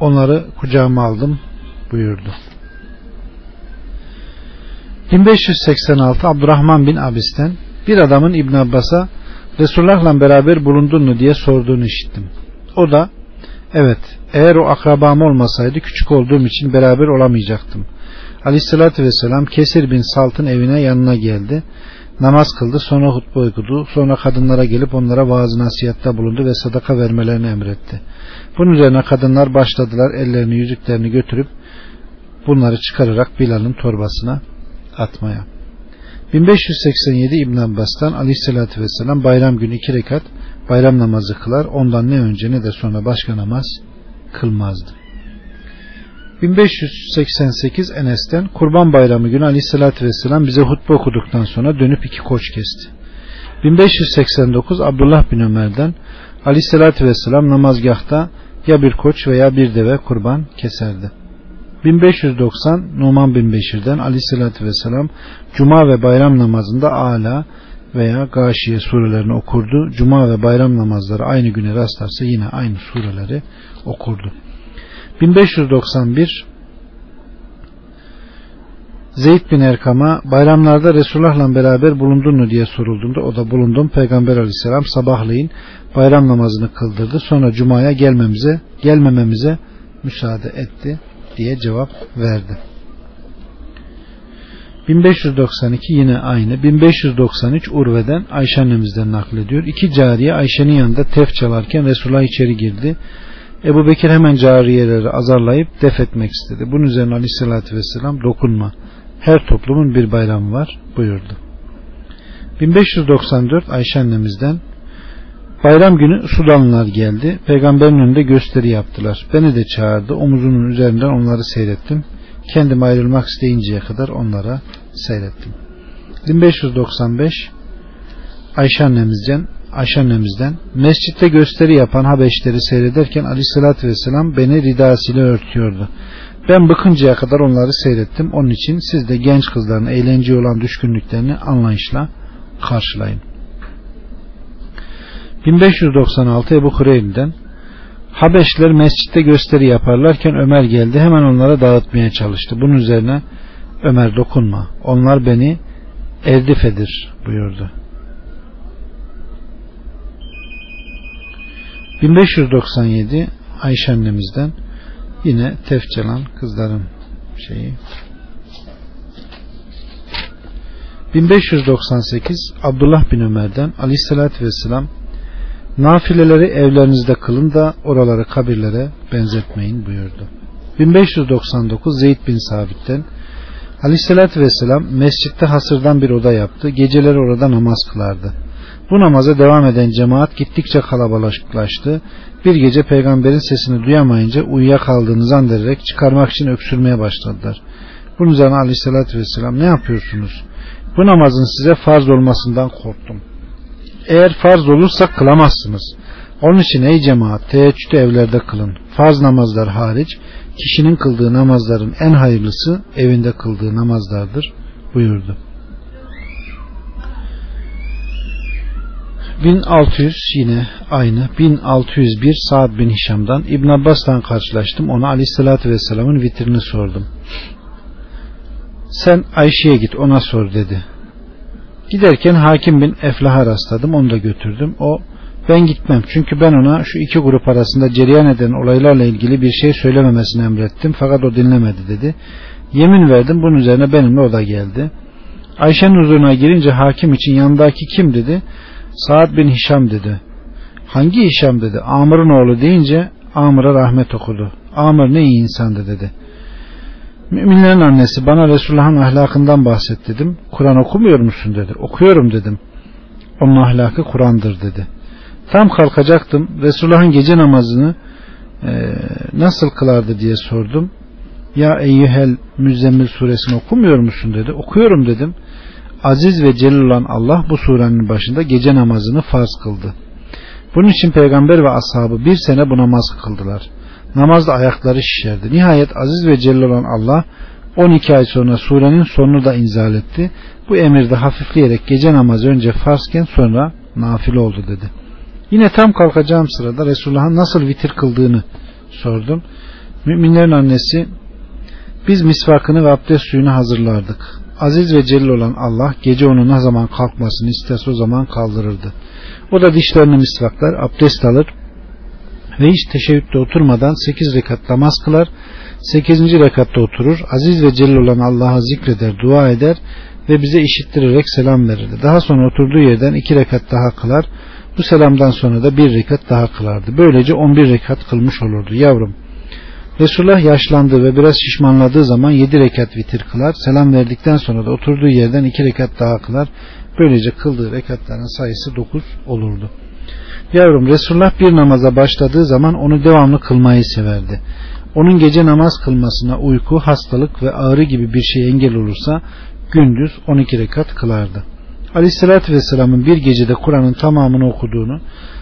onları kucağıma aldım buyurdu. 1586 Abdurrahman bin Abis'ten bir adamın İbn Abbas'a Resulullah'la beraber bulundun mu diye sorduğunu işittim. O da evet eğer o akrabam olmasaydı küçük olduğum için beraber olamayacaktım. Aleyhissalatü vesselam Kesir bin Salt'ın evine yanına geldi namaz kıldı sonra hutbe okudu sonra kadınlara gelip onlara vaaz nasihatta bulundu ve sadaka vermelerini emretti bunun üzerine kadınlar başladılar ellerini yüzüklerini götürüp bunları çıkararak Bilal'ın torbasına atmaya 1587 İbn Abbas'tan aleyhissalatü vesselam bayram günü iki rekat bayram namazı kılar ondan ne önce ne de sonra başka namaz kılmazdı 1588 Enes'ten Kurban Bayramı günü Aleyhisselatü Vesselam bize hutbe okuduktan sonra dönüp iki koç kesti. 1589 Abdullah bin Ömer'den Aleyhisselatü Vesselam namazgahta ya bir koç veya bir deve kurban keserdi. 1590 Numan bin Beşir'den aleyhissalatü vesselam Cuma ve bayram namazında Ala veya Gâşiye surelerini okurdu. Cuma ve bayram namazları aynı güne rastlarsa yine aynı sureleri okurdu. 1591 Zeyd bin Erkam'a bayramlarda Resulullah'la beraber bulundun mu diye sorulduğunda o da bulundum. Peygamber aleyhisselam sabahleyin bayram namazını kıldırdı. Sonra cumaya gelmemize, gelmememize müsaade etti diye cevap verdi. 1592 yine aynı. 1593 Urve'den Ayşe annemizden naklediyor. İki cariye Ayşe'nin yanında tef çalarken Resulullah içeri girdi. Ebu Bekir hemen cariyeleri azarlayıp def etmek istedi. Bunun üzerine aleyhissalatü vesselam dokunma. Her toplumun bir bayramı var buyurdu. 1594 Ayşe annemizden Bayram günü Sudanlılar geldi. Peygamberin önünde gösteri yaptılar. Beni de çağırdı. Omuzunun üzerinden onları seyrettim. Kendim ayrılmak isteyinceye kadar onlara seyrettim. 1595 Ayşe annemizden Ayşe annemizden mescitte gösteri yapan Habeşleri seyrederken aleyhissalatü vesselam beni ridasıyla örtüyordu. Ben bıkıncaya kadar onları seyrettim. Onun için siz de genç kızların eğlenceye olan düşkünlüklerini anlayışla karşılayın. 1596 Ebu Hureyli'den Habeşler mescitte gösteri yaparlarken Ömer geldi hemen onlara dağıtmaya çalıştı. Bunun üzerine Ömer dokunma onlar beni erdifedir buyurdu. 1597 Ayşe annemizden yine tefçalan kızların şeyi 1598 Abdullah bin Ömer'den aleyhissalatü vesselam nafileleri evlerinizde kılın da oraları kabirlere benzetmeyin buyurdu. 1599 Zeyd bin Sabit'ten aleyhissalatü vesselam mescitte hasırdan bir oda yaptı. Geceleri orada namaz kılardı. Bu namaza devam eden cemaat gittikçe kalabalıklaştı. Bir gece peygamberin sesini duyamayınca uyuyakaldığını zannederek çıkarmak için öksürmeye başladılar. Bunun üzerine aleyhissalatü vesselam ne yapıyorsunuz? Bu namazın size farz olmasından korktum. Eğer farz olursa kılamazsınız. Onun için ey cemaat teheccüdü evlerde kılın. Farz namazlar hariç kişinin kıldığı namazların en hayırlısı evinde kıldığı namazlardır buyurdu. 1600 yine aynı 1601 Sa'd bin Hişam'dan İbn Abbas'tan karşılaştım ona aleyhissalatü vesselamın vitrini sordum sen Ayşe'ye git ona sor dedi giderken hakim bin Eflah'a rastladım onu da götürdüm o ben gitmem çünkü ben ona şu iki grup arasında cereyan eden olaylarla ilgili bir şey söylememesini emrettim fakat o dinlemedi dedi yemin verdim bunun üzerine benimle o da geldi Ayşe'nin huzuruna girince hakim için yanındaki kim dedi Saad bin Hişam dedi. Hangi Hişam dedi. Amr'ın oğlu deyince Amr'a rahmet okudu. Amr ne iyi insandı dedi. Müminlerin annesi bana Resulullah'ın ahlakından bahset dedim. Kur'an okumuyor musun dedi. Okuyorum dedim. Onun ahlakı Kur'an'dır dedi. Tam kalkacaktım. Resulullah'ın gece namazını e, nasıl kılardı diye sordum. Ya eyyühel müzzemmil suresini okumuyor musun dedi. Okuyorum dedim. Aziz ve celil olan Allah bu surenin başında gece namazını farz kıldı. Bunun için peygamber ve ashabı bir sene bu namaz kıldılar. Namazda ayakları şişerdi. Nihayet aziz ve celil olan Allah 12 ay sonra surenin sonunu da inzal etti. Bu emirde hafifleyerek gece namazı önce farzken sonra nafile oldu dedi. Yine tam kalkacağım sırada Resulullah'ın nasıl vitir kıldığını sordum. Müminlerin annesi biz misvakını ve abdest suyunu hazırlardık. Aziz ve celil olan Allah gece onun ne zaman kalkmasını isterse o zaman kaldırırdı. O da dişlerini misvaklar, abdest alır ve hiç teşebbütte oturmadan 8 rekat namaz kılar. 8. rekatta oturur. Aziz ve celil olan Allah'a zikreder, dua eder ve bize işittirerek selam verirdi. Daha sonra oturduğu yerden 2 rekat daha kılar. Bu selamdan sonra da bir rekat daha kılardı. Böylece 11 rekat kılmış olurdu. Yavrum Resulullah yaşlandığı ve biraz şişmanladığı zaman yedi rekat vitir kılar. Selam verdikten sonra da oturduğu yerden iki rekat daha kılar. Böylece kıldığı rekatların sayısı dokuz olurdu. Yavrum Resulullah bir namaza başladığı zaman onu devamlı kılmayı severdi. Onun gece namaz kılmasına uyku, hastalık ve ağrı gibi bir şey engel olursa gündüz 12 rekat kılardı. Aleyhissalatü Vesselam'ın bir gecede Kur'an'ın tamamını okuduğunu,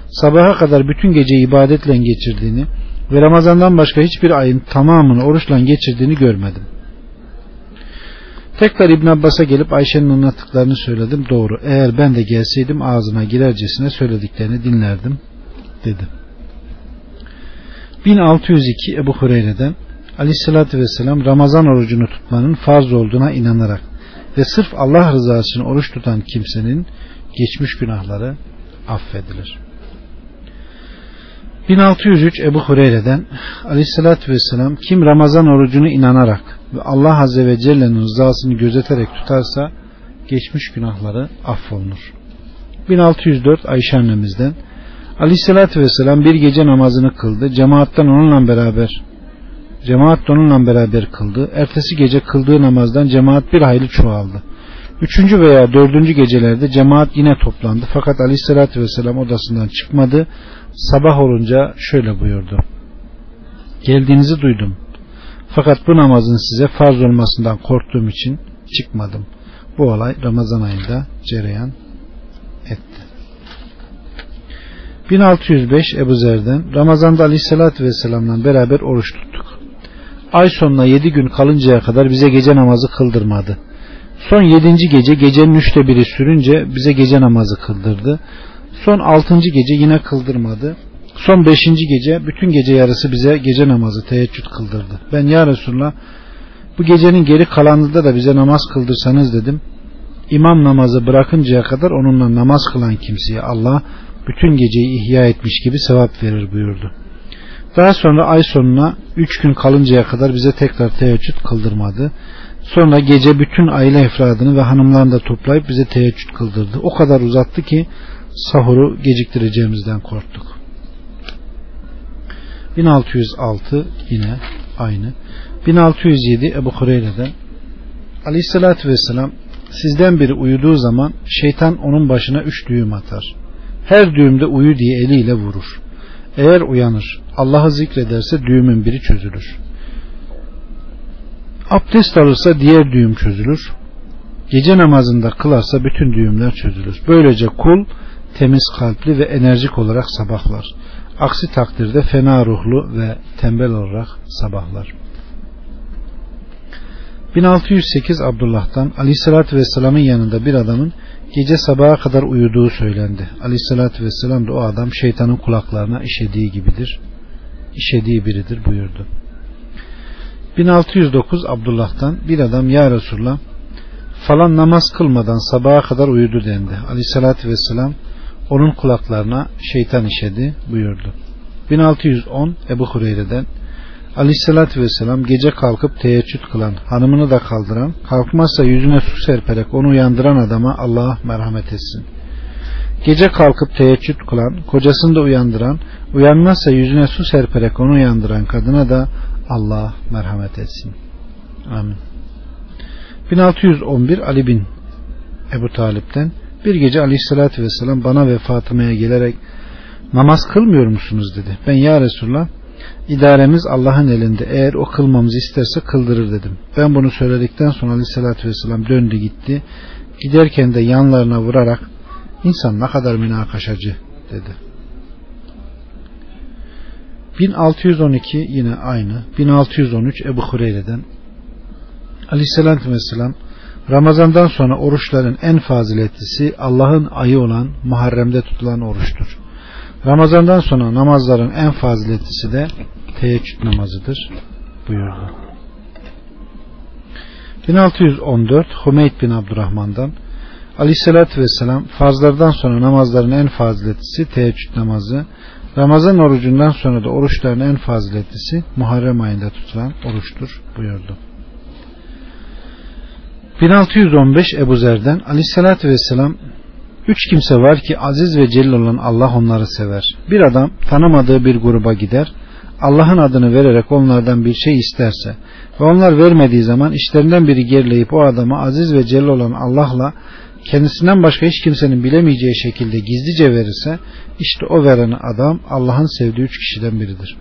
sabaha kadar bütün gece ibadetle geçirdiğini, ve Ramazan'dan başka hiçbir ayın tamamını oruçla geçirdiğini görmedim. Tekrar İbn Abbas'a gelip Ayşe'nin anlattıklarını söyledim. Doğru. Eğer ben de gelseydim ağzına girercesine söylediklerini dinlerdim dedi. 1602 Ebu Hureyre'den Aleyhisselatü Vesselam Ramazan orucunu tutmanın farz olduğuna inanarak ve sırf Allah rızası için oruç tutan kimsenin geçmiş günahları affedilir. 1603 Ebu Hureyre'den Aleyhisselatü Vesselam kim Ramazan orucunu inanarak ve Allah Azze ve Celle'nin rızasını gözeterek tutarsa geçmiş günahları affolunur. 1604 Ayşe annemizden Aleyhisselatü Vesselam bir gece namazını kıldı. Cemaattan onunla beraber cemaat onunla beraber kıldı. Ertesi gece kıldığı namazdan cemaat bir hayli çoğaldı. Üçüncü veya dördüncü gecelerde cemaat yine toplandı. Fakat aleyhissalatü vesselam odasından çıkmadı. Sabah olunca şöyle buyurdu. Geldiğinizi duydum. Fakat bu namazın size farz olmasından korktuğum için çıkmadım. Bu olay Ramazan ayında cereyan etti. 1605 Ebu Zer'den Ramazan'da Aleyhisselatü Vesselam'la beraber oruç tuttuk. Ay sonuna yedi gün kalıncaya kadar bize gece namazı kıldırmadı. Son yedinci gece gecenin üçte biri sürünce bize gece namazı kıldırdı. Son altıncı gece yine kıldırmadı. Son beşinci gece bütün gece yarısı bize gece namazı teheccüd kıldırdı. Ben ya Resulallah bu gecenin geri kalanında da bize namaz kıldırsanız dedim. İmam namazı bırakıncaya kadar onunla namaz kılan kimseye Allah bütün geceyi ihya etmiş gibi sevap verir buyurdu. Daha sonra ay sonuna üç gün kalıncaya kadar bize tekrar teheccüd kıldırmadı. Sonra gece bütün aile efradını ve hanımlarını da toplayıp bize teheccüd kıldırdı. O kadar uzattı ki sahuru geciktireceğimizden korktuk. 1606 yine aynı. 1607 Ebu Hureyre'den Aleyhisselatü Vesselam sizden biri uyuduğu zaman şeytan onun başına üç düğüm atar. Her düğümde uyu diye eliyle vurur. Eğer uyanır Allah'ı zikrederse düğümün biri çözülür. Abdest alırsa diğer düğüm çözülür. Gece namazında kılarsa bütün düğümler çözülür. Böylece kul temiz kalpli ve enerjik olarak sabahlar. Aksi takdirde fena ruhlu ve tembel olarak sabahlar. 1608 Abdullah'tan Aleyhisselatü Vesselam'ın yanında bir adamın gece sabaha kadar uyuduğu söylendi. Aleyhisselatü Vesselam da o adam şeytanın kulaklarına işediği gibidir. İşediği biridir buyurdu. 1609 Abdullah'tan bir adam ya Resulullah falan namaz kılmadan sabaha kadar uyudu dendi. Aleyhissalatü vesselam onun kulaklarına şeytan işedi buyurdu. 1610 Ebu Hureyre'den Aleyhissalatü vesselam gece kalkıp teheccüd kılan, hanımını da kaldıran, kalkmazsa yüzüne su serperek onu uyandıran adama Allah merhamet etsin. Gece kalkıp teheccüd kılan, kocasını da uyandıran, uyanmazsa yüzüne su serperek onu uyandıran kadına da Allah merhamet etsin. Amin. 1611 Ali bin Ebu Talip'ten bir gece aleyhissalatü vesselam bana ve Fatıma'ya gelerek namaz kılmıyor musunuz dedi. Ben ya Resulullah idaremiz Allah'ın elinde eğer o kılmamızı isterse kıldırır dedim. Ben bunu söyledikten sonra aleyhissalatü vesselam döndü gitti. Giderken de yanlarına vurarak insan ne kadar münakaşacı dedi. 1612 yine aynı. 1613 Ebu Hureyre'den Aleyhisselatü Vesselam Ramazandan sonra oruçların en faziletlisi Allah'ın ayı olan Muharrem'de tutulan oruçtur. Ramazandan sonra namazların en faziletlisi de teheccüd namazıdır buyurdu. 1614 Hümeyd bin Abdurrahman'dan Aleyhisselatü Vesselam farzlardan sonra namazların en faziletlisi teheccüd namazı Ramazan orucundan sonra da oruçların en faziletlisi Muharrem ayında tutulan oruçtur buyurdu. 1615 Ebu Zer'den Aleyhisselatü Vesselam Üç kimse var ki aziz ve celil olan Allah onları sever. Bir adam tanımadığı bir gruba gider, Allah'ın adını vererek onlardan bir şey isterse ve onlar vermediği zaman işlerinden biri gerileyip o adama aziz ve celil olan Allah'la kendisinden başka hiç kimsenin bilemeyeceği şekilde gizlice verirse işte o veren adam Allah'ın sevdiği üç kişiden biridir.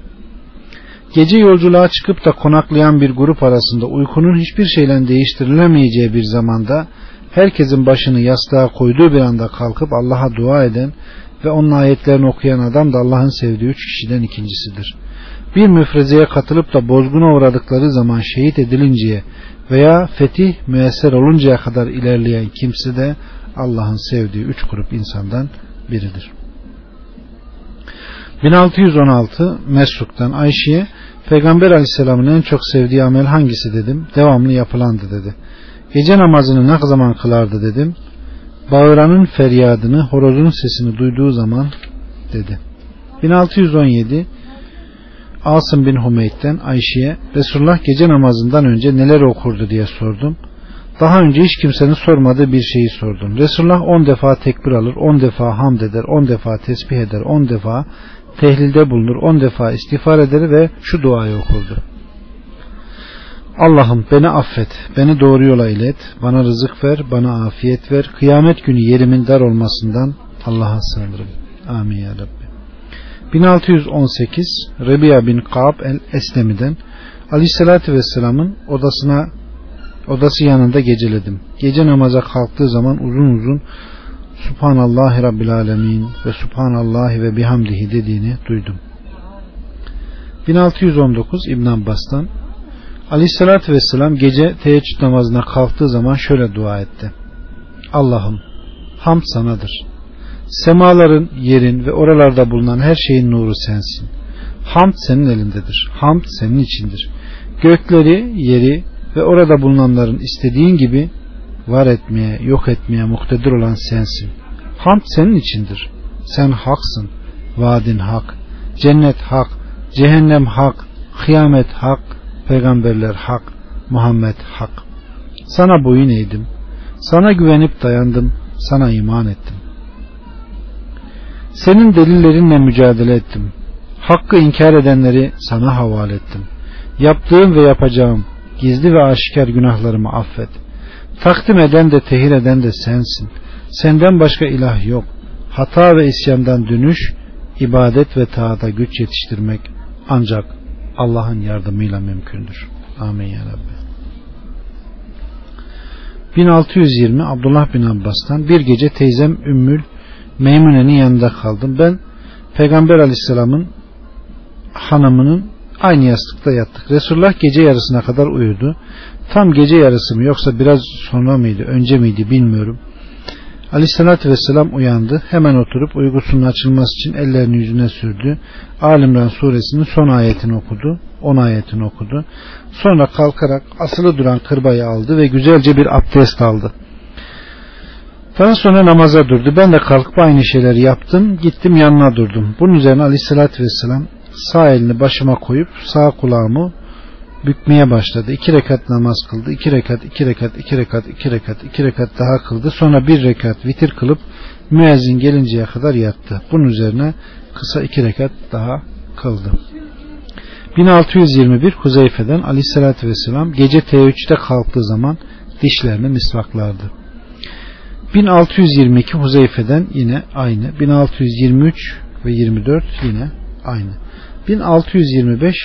Gece yolculuğa çıkıp da konaklayan bir grup arasında uykunun hiçbir şeyle değiştirilemeyeceği bir zamanda herkesin başını yastığa koyduğu bir anda kalkıp Allah'a dua eden ve onun ayetlerini okuyan adam da Allah'ın sevdiği üç kişiden ikincisidir. Bir müfrezeye katılıp da bozguna uğradıkları zaman şehit edilinceye veya fetih müesser oluncaya kadar ilerleyen kimse de Allah'ın sevdiği üç grup insandan biridir. 1616 Mesruk'tan Ayşe'ye Peygamber aleyhisselamın en çok sevdiği amel hangisi dedim. Devamlı yapılandı dedi. Gece namazını ne zaman kılardı dedim. Bağıranın feryadını, horozun sesini duyduğu zaman dedi. 1617 Asım bin Humeyd'den Ayşe'ye Resulullah gece namazından önce neler okurdu diye sordum. Daha önce hiç kimsenin sormadığı bir şeyi sordum. Resulullah 10 defa tekbir alır, 10 defa hamd eder, 10 defa tesbih eder, 10 defa tehlilde bulunur, 10 defa istiğfar eder ve şu duayı okurdu. Allah'ım beni affet, beni doğru yola ilet, bana rızık ver, bana afiyet ver, kıyamet günü yerimin dar olmasından Allah'a sığınırım. Amin ya Rabbi. 1618 Rebiya bin Kaab el-Eslemi'den Aleyhisselatü Vesselam'ın odasına odası yanında geceledim. Gece namaza kalktığı zaman uzun uzun Subhanallahi Rabbil Alemin ve Subhanallahi ve bihamdihi dediğini duydum. 1619 İbn Abbas'tan Aleyhissalatü Vesselam gece teheccüd namazına kalktığı zaman şöyle dua etti. Allah'ım hamd sanadır. Semaların, yerin ve oralarda bulunan her şeyin nuru sensin. Hamd senin elindedir. Hamd senin içindir. Gökleri, yeri ve orada bulunanların istediğin gibi var etmeye, yok etmeye muktedir olan sensin. Hamd senin içindir. Sen haksın. Vaadin hak. Cennet hak. Cehennem hak. Kıyamet hak. Peygamberler hak. Muhammed hak. Sana boyun eğdim. Sana güvenip dayandım. Sana iman ettim. Senin delillerinle mücadele ettim. Hakkı inkar edenleri sana havale ettim. Yaptığım ve yapacağım gizli ve aşikar günahlarımı affet. Takdim eden de tehir eden de sensin. Senden başka ilah yok. Hata ve isyandan dönüş, ibadet ve taata güç yetiştirmek ancak Allah'ın yardımıyla mümkündür. Amin ya Rabbi. 1620 Abdullah bin Abbas'tan bir gece teyzem Ümmül Meymune'nin yanında kaldım. Ben Peygamber Aleyhisselam'ın hanımının aynı yastıkta yattık. Resulullah gece yarısına kadar uyudu. Tam gece yarısı mı yoksa biraz sonra mıydı, önce miydi bilmiyorum. Aleyhissalatü vesselam uyandı. Hemen oturup uykusunun açılması için ellerini yüzüne sürdü. Alimran suresinin son ayetini okudu. 10 ayetini okudu. Sonra kalkarak asılı duran kırbayı aldı ve güzelce bir abdest aldı. Daha sonra namaza durdu. Ben de kalkıp aynı şeyleri yaptım. Gittim yanına durdum. Bunun üzerine aleyhissalatü vesselam sağ elini başıma koyup sağ kulağımı bükmeye başladı. İki rekat namaz kıldı. İki rekat, iki rekat, iki rekat, iki rekat, iki rekat daha kıldı. Sonra bir rekat vitir kılıp müezzin gelinceye kadar yattı. Bunun üzerine kısa iki rekat daha kıldı. 1621 Huzeyfe'den aleyhissalatü vesselam gece teheccüde kalktığı zaman dişlerini misvaklardı. 1622 Huzeyfe'den yine aynı. 1623 ve 24 yine aynı. 1625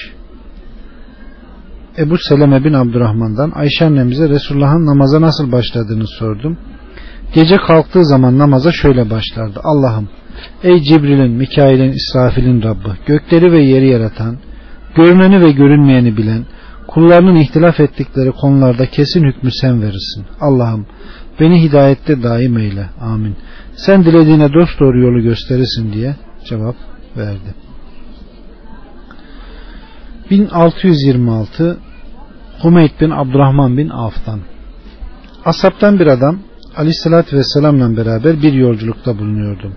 Ebu Seleme bin Abdurrahman'dan Ayşe annemize Resulullah'ın namaza nasıl başladığını sordum. Gece kalktığı zaman namaza şöyle başlardı. Allah'ım ey Cibril'in, Mikail'in, İsrafil'in Rabbi, gökleri ve yeri yaratan, görüneni ve görünmeyeni bilen, kullarının ihtilaf ettikleri konularda kesin hükmü sen verirsin. Allah'ım beni hidayette daim eyle. Amin. Sen dilediğine dost doğru yolu gösterirsin diye cevap verdi. 1626 Humeyd bin Abdurrahman bin Avf'tan Asaptan bir adam Aleyhisselatü Vesselam'la beraber bir yolculukta bulunuyordum.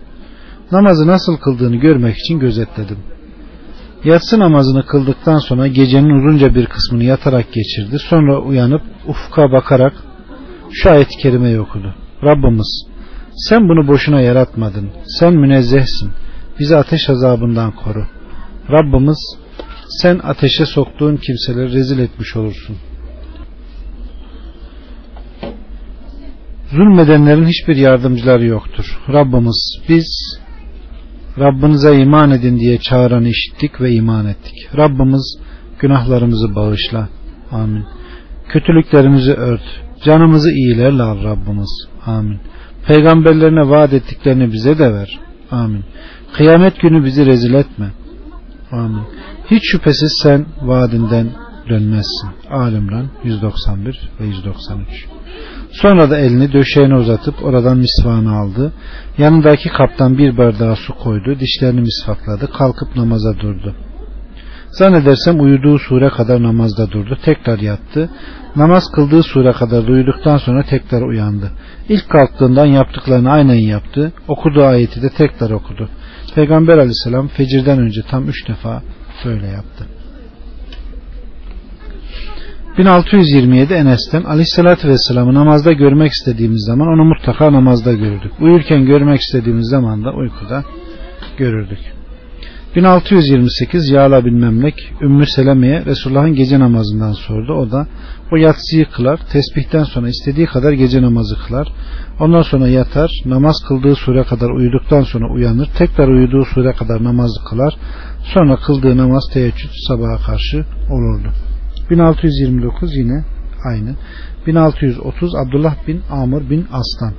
Namazı nasıl kıldığını görmek için gözetledim. Yatsı namazını kıldıktan sonra gecenin uzunca bir kısmını yatarak geçirdi. Sonra uyanıp ufka bakarak şu ayet-i kerimeyi okudu. Rabbimiz sen bunu boşuna yaratmadın. Sen münezzehsin. Bizi ateş azabından koru. Rabbimiz sen ateşe soktuğun kimseleri rezil etmiş olursun. Zulmedenlerin hiçbir yardımcıları yoktur. Rabbimiz biz Rabbinize iman edin diye çağıranı işittik ve iman ettik. Rabbimiz günahlarımızı bağışla. Amin. Kötülüklerimizi ört. Canımızı iyilerle al Rabbimiz. Amin. Peygamberlerine vaat ettiklerini bize de ver. Amin. Kıyamet günü bizi rezil etme. Amin. Hiç şüphesiz sen vaadinden dönmezsin. Alimran 191 ve 193. Sonra da elini döşeğine uzatıp oradan misvağını aldı. Yanındaki kaptan bir bardağı su koydu. Dişlerini misvakladı. Kalkıp namaza durdu. Zannedersem uyuduğu sure kadar namazda durdu. Tekrar yattı. Namaz kıldığı sure kadar uyuduktan sonra tekrar uyandı. İlk kalktığından yaptıklarını aynen yaptı. Okuduğu ayeti de tekrar okudu. Peygamber aleyhisselam fecirden önce tam üç defa böyle yaptı. 1627 Enes'ten Aleyhisselatü Vesselam'ı namazda görmek istediğimiz zaman onu mutlaka namazda görürdük. Uyurken görmek istediğimiz zaman da uykuda görürdük. 1628 Yağla bin Memlek Ümmü Seleme'ye Resulullah'ın gece namazından sordu. O da o yatsıyı kılar, tesbihten sonra istediği kadar gece namazı kılar. Ondan sonra yatar, namaz kıldığı sure kadar uyuduktan sonra uyanır, tekrar uyuduğu sure kadar namazı kılar. Sonra kıldığı namaz teheccüd sabaha karşı olurdu. 1629 yine aynı. 1630 Abdullah bin Amr bin Aslan.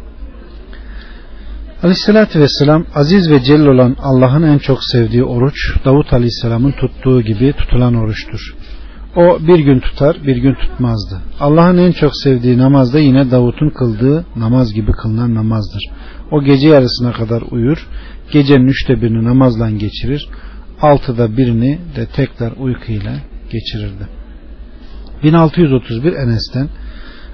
Aleyhissalatü vesselam aziz ve celil olan Allah'ın en çok sevdiği oruç Davut Aleyhisselam'ın tuttuğu gibi tutulan oruçtur. O bir gün tutar bir gün tutmazdı. Allah'ın en çok sevdiği namaz da yine Davut'un kıldığı namaz gibi kılınan namazdır. O gece yarısına kadar uyur, gecenin üçte birini namazla geçirir, altıda birini de tekrar uykuyla geçirirdi. 1631 Enes'ten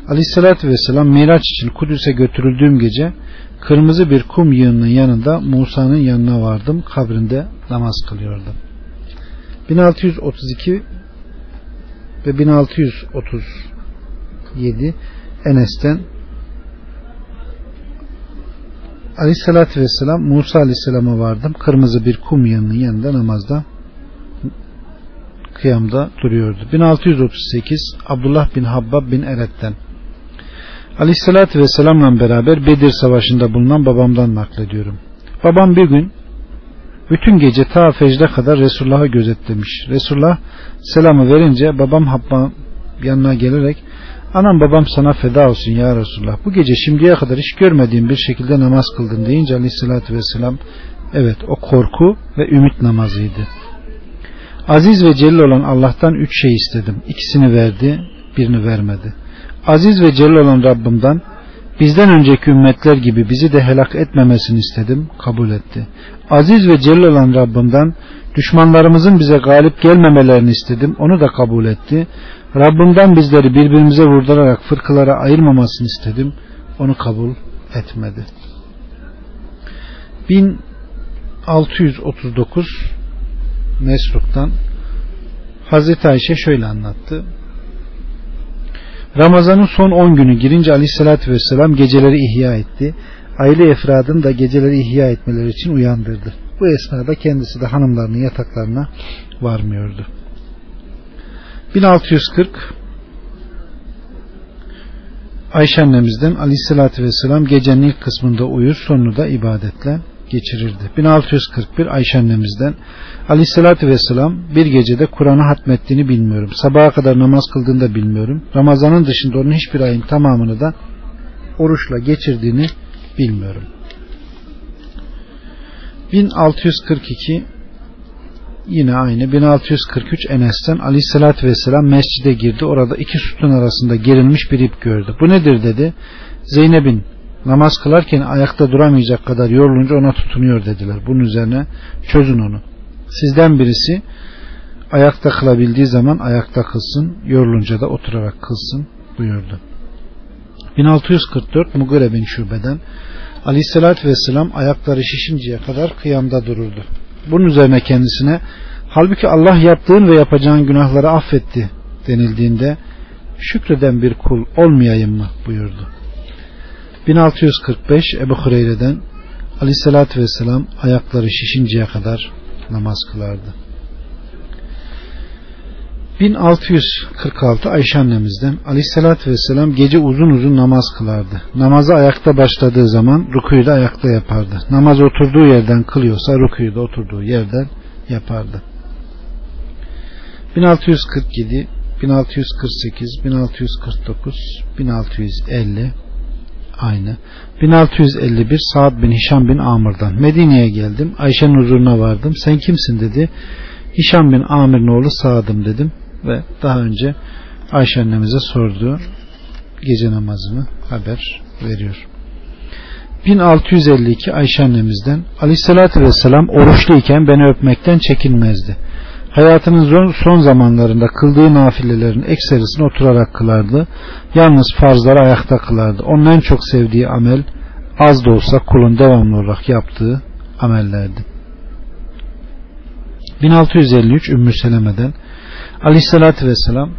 Aleyhisselatü Vesselam Miraç için Kudüs'e götürüldüğüm gece kırmızı bir kum yığınının yanında Musa'nın yanına vardım. Kabrinde namaz kılıyordum. 1632 ve 1637 Enes'ten Aleyhisselatü Vesselam Musa Aleyhisselam'a vardım. Kırmızı bir kum yığınının yanında namazda kıyamda duruyordu. 1638 Abdullah bin Habbab bin Eret'ten Aleyhissalatü Vesselam'la beraber Bedir Savaşı'nda bulunan babamdan naklediyorum. Babam bir gün bütün gece ta fecre kadar Resulullah'ı gözetlemiş. Resulullah selamı verince babam Habbam yanına gelerek anam babam sana feda olsun ya Resulullah. Bu gece şimdiye kadar hiç görmediğim bir şekilde namaz kıldın deyince aleyhissalatü vesselam evet o korku ve ümit namazıydı. Aziz ve celil olan Allah'tan üç şey istedim. İkisini verdi, birini vermedi. Aziz ve celil olan Rabbimden bizden önceki ümmetler gibi bizi de helak etmemesini istedim, kabul etti. Aziz ve celil olan Rabbimden düşmanlarımızın bize galip gelmemelerini istedim, onu da kabul etti. Rabbimden bizleri birbirimize vurdurarak fırkılara ayırmamasını istedim, onu kabul etmedi. 1639 Mesruk'tan Hazreti Ayşe şöyle anlattı. Ramazan'ın son 10 günü girince aleyhissalatü vesselam geceleri ihya etti. Aile efradını da geceleri ihya etmeleri için uyandırdı. Bu esnada kendisi de hanımlarının yataklarına varmıyordu. 1640 Ayşe annemizden aleyhissalatü vesselam gecenin ilk kısmında uyur sonunu da ibadetle geçirirdi. 1641 Ayşe annemizden Aleyhisselatü Vesselam bir gecede Kur'an'ı hatmettiğini bilmiyorum. Sabaha kadar namaz kıldığını da bilmiyorum. Ramazanın dışında onun hiçbir ayın tamamını da oruçla geçirdiğini bilmiyorum. 1642 yine aynı 1643 Enes'ten Aleyhisselatü Vesselam mescide girdi. Orada iki sütun arasında gerilmiş bir ip gördü. Bu nedir dedi. Zeynep'in namaz kılarken ayakta duramayacak kadar yorulunca ona tutunuyor dediler. Bunun üzerine çözün onu. Sizden birisi ayakta kılabildiği zaman ayakta kılsın, yorulunca da oturarak kılsın buyurdu. 1644 Mugire bin Şube'den Aleyhisselatü Vesselam ayakları şişinceye kadar kıyamda dururdu. Bunun üzerine kendisine halbuki Allah yaptığın ve yapacağın günahları affetti denildiğinde şükreden bir kul olmayayım mı buyurdu. 1645 Ebu Hureyre'den Aleyhisselatü Vesselam ayakları şişinceye kadar namaz kılardı. 1646 Ayşe annemizden Aleyhisselatü Vesselam gece uzun uzun namaz kılardı. Namaza ayakta başladığı zaman rukuyu da ayakta yapardı. Namaz oturduğu yerden kılıyorsa rukuyu da oturduğu yerden yapardı. 1647 1648 1649 1650 aynı. 1651 Saad bin Hişam bin Amr'dan Medine'ye geldim. Ayşe'nin huzuruna vardım. Sen kimsin dedi. Hişam bin Amir'in oğlu Sa'dım dedim ve daha önce Ayşe annemize sorduğu gece namazını haber veriyor. 1652 Ayşe annemizden Aleyhisselatü Vesselam oruçluyken beni öpmekten çekinmezdi. Hayatının son zamanlarında kıldığı nafilelerin ekserisini oturarak kılardı. Yalnız farzları ayakta kılardı. Onun en çok sevdiği amel az da olsa kulun devamlı olarak yaptığı amellerdi. 1653 Ümmü Seleme'den Aleyhisselatü Vesselam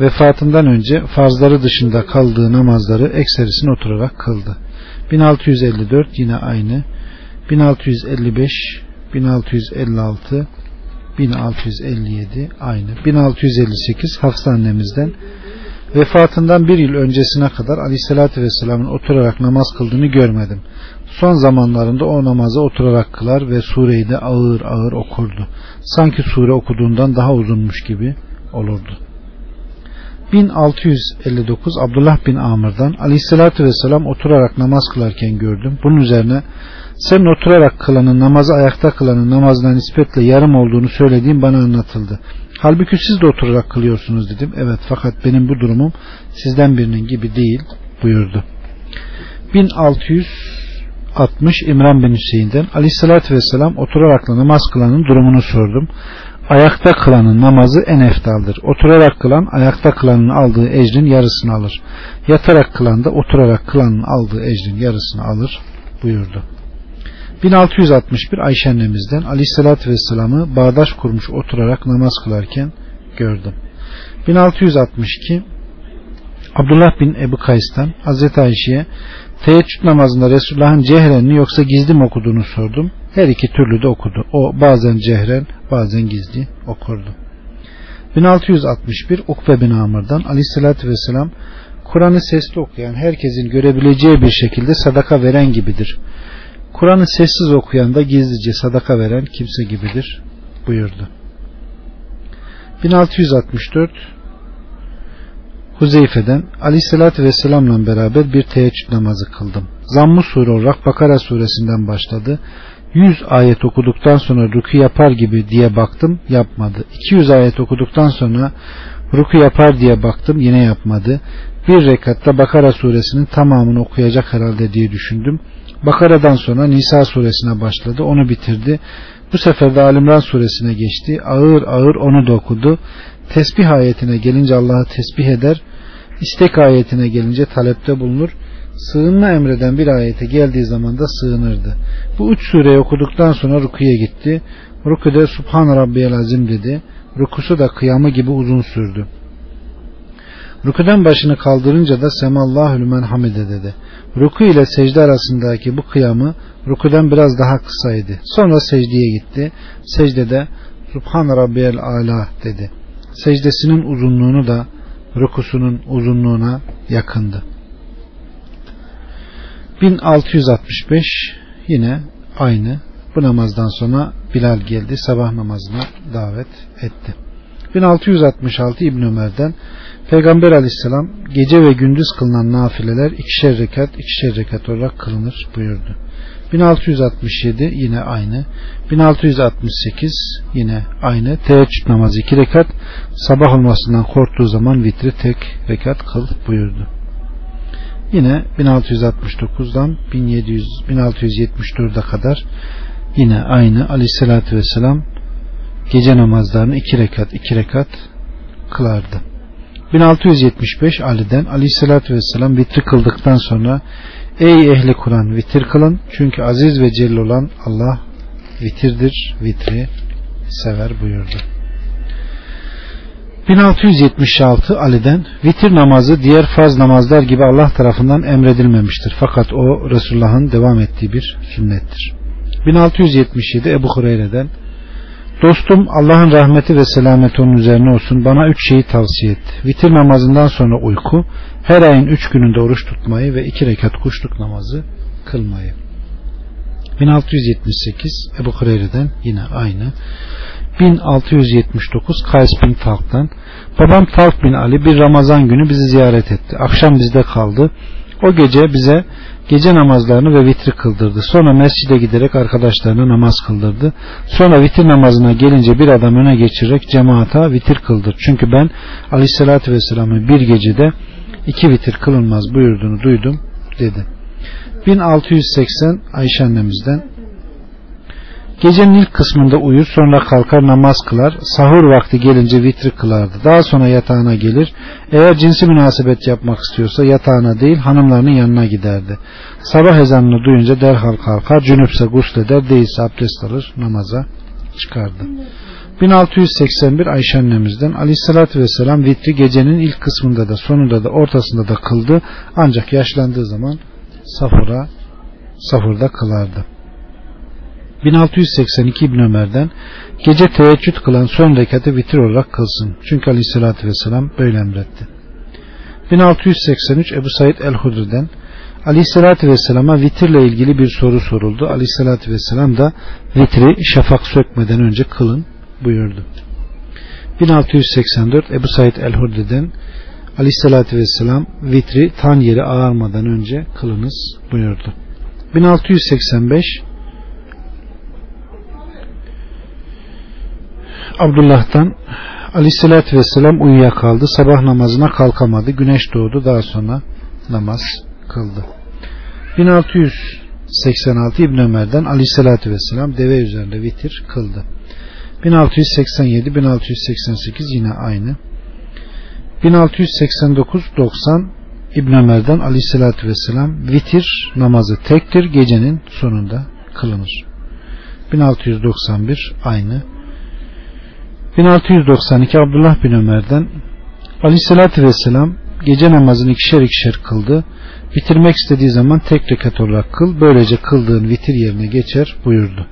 vefatından önce farzları dışında kaldığı namazları ekserisini oturarak kıldı. 1654 yine aynı. 1655 1656 1657 aynı. 1658 Hafsa annemizden vefatından bir yıl öncesine kadar Aleyhisselatü Vesselam'ın oturarak namaz kıldığını görmedim. Son zamanlarında o namazı oturarak kılar ve sureyi de ağır ağır okurdu. Sanki sure okuduğundan daha uzunmuş gibi olurdu. 1659 Abdullah bin Amr'dan Aleyhisselatü Vesselam oturarak namaz kılarken gördüm. Bunun üzerine senin oturarak kılanın namazı ayakta kılanın namazına nispetle yarım olduğunu söylediğim bana anlatıldı. Halbuki siz de oturarak kılıyorsunuz dedim. Evet fakat benim bu durumum sizden birinin gibi değil buyurdu. 1660 İmran bin Hüseyin'den Aleyhisselatü Vesselam oturarak namaz kılanın durumunu sordum ayakta kılanın namazı en eftaldır. Oturarak kılan ayakta kılanın aldığı ecrin yarısını alır. Yatarak kılan da oturarak kılanın aldığı ecrin yarısını alır buyurdu. 1661 Ayşe annemizden Aleyhisselatü Vesselam'ı bağdaş kurmuş oturarak namaz kılarken gördüm. 1662 Abdullah bin Ebu Kays'tan Hazreti Ayşe'ye teheccüd namazında Resulullah'ın cehrenini yoksa gizli mi okuduğunu sordum. Her iki türlü de okudu. O bazen cehren bazen gizli okurdu. 1661 Ukbe bin Amr'dan Aleyhisselatü Vesselam Kur'an'ı sesli okuyan herkesin görebileceği bir şekilde sadaka veren gibidir. Kur'an'ı sessiz okuyan da gizlice sadaka veren kimse gibidir buyurdu. 1664 Huzeyfe'den Aleyhisselatü Vesselam'la beraber bir teheccüd namazı kıldım. Zammı sure olarak Bakara suresinden başladı. 100 ayet okuduktan sonra ruku yapar gibi diye baktım yapmadı. 200 ayet okuduktan sonra ruku yapar diye baktım yine yapmadı. Bir rekatta Bakara suresinin tamamını okuyacak herhalde diye düşündüm. Bakara'dan sonra Nisa suresine başladı onu bitirdi. Bu sefer de Alimran suresine geçti. Ağır ağır onu da okudu. Tesbih ayetine gelince Allah'ı tesbih eder. İstek ayetine gelince talepte bulunur sığınma emreden bir ayete geldiği zaman da sığınırdı. Bu üç sureyi okuduktan sonra rukuya gitti. Rukude Subhan Rabbiyel Azim dedi. Rukusu da kıyamı gibi uzun sürdü. Rüküden başını kaldırınca da Semallahu lümen hamide dedi. Ruku ile secde arasındaki bu kıyamı rüküden biraz daha kısaydı. Sonra secdeye gitti. Secdede Subhan Rabbiyel Ala dedi. Secdesinin uzunluğunu da rukusunun uzunluğuna yakındı. 1665 yine aynı bu namazdan sonra Bilal geldi sabah namazına davet etti. 1666 İbn Ömer'den Peygamber aleyhisselam gece ve gündüz kılınan nafileler ikişer rekat ikişer rekat olarak kılınır buyurdu. 1667 yine aynı. 1668 yine aynı. Teheccüd namazı iki rekat. Sabah olmasından korktuğu zaman vitri tek rekat kıl buyurdu. Yine 1669'dan 1700 1674'e kadar yine aynı Aleyhisselatü Vesselam gece namazlarını iki rekat iki rekat kılardı. 1675 Ali'den Aleyhisselatü Vesselam vitri kıldıktan sonra Ey ehli Kur'an vitir kılın çünkü aziz ve celil olan Allah vitirdir vitri sever buyurdu. 1676 Ali'den vitir namazı diğer farz namazlar gibi Allah tarafından emredilmemiştir. Fakat o Resulullah'ın devam ettiği bir sünnettir. 1677 Ebu Hureyre'den Dostum Allah'ın rahmeti ve selameti onun üzerine olsun bana üç şeyi tavsiye etti. Vitir namazından sonra uyku, her ayın üç gününde oruç tutmayı ve iki rekat kuşluk namazı kılmayı. 1678 Ebu Hureyre'den yine aynı. 1679 Kays bin Talk'tan Babam Talk bin Ali bir Ramazan günü bizi ziyaret etti. Akşam bizde kaldı. O gece bize gece namazlarını ve vitri kıldırdı. Sonra mescide giderek arkadaşlarına namaz kıldırdı. Sonra vitir namazına gelince bir adam öne geçirerek cemaata vitir kıldır. Çünkü ben aleyhissalatü vesselam'ı bir gecede iki vitir kılınmaz buyurduğunu duydum dedi. 1680 Ayşe annemizden Gecenin ilk kısmında uyur sonra kalkar namaz kılar sahur vakti gelince vitri kılardı. Daha sonra yatağına gelir. Eğer cinsi münasebet yapmak istiyorsa yatağına değil hanımlarının yanına giderdi. Sabah ezanını duyunca derhal kalkar cünüpse gusleder değilse abdest alır namaza çıkardı. 1681 Ayşe annemizden aleyhissalatü vesselam vitri gecenin ilk kısmında da sonunda da ortasında da kıldı. Ancak yaşlandığı zaman safura safurda kılardı 1682 İbn Ömer'den gece teheccüd kılan son rekatı vitir olarak kılsın. Çünkü aleyhissalatü vesselam böyle emretti. 1683 Ebu Said el-Hudri'den Aleyhissalatü Vesselam'a vitirle ilgili bir soru soruldu. Aleyhissalatü Vesselam da vitri şafak sökmeden önce kılın buyurdu. 1684 Ebu Said el-Hudri'den Aleyhissalatü Vesselam vitri tan yeri ağarmadan önce kılınız buyurdu. 1685 Abdullah'tan Aleyhisselatü Vesselam uyuyakaldı. Sabah namazına kalkamadı. Güneş doğdu. Daha sonra namaz kıldı. 1686 İbn Ömer'den Aleyhisselatü Vesselam deve üzerinde vitir kıldı. 1687 1688 yine aynı. 1689 90 İbn Ömer'den Aleyhisselatü Vesselam vitir namazı tektir gecenin sonunda kılınır. 1691 aynı. 1692 Abdullah bin Ömer'den Aleyhisselatü Vesselam gece namazını ikişer ikişer kıldı. Bitirmek istediği zaman tek rekat olarak kıl. Böylece kıldığın vitir yerine geçer buyurdu.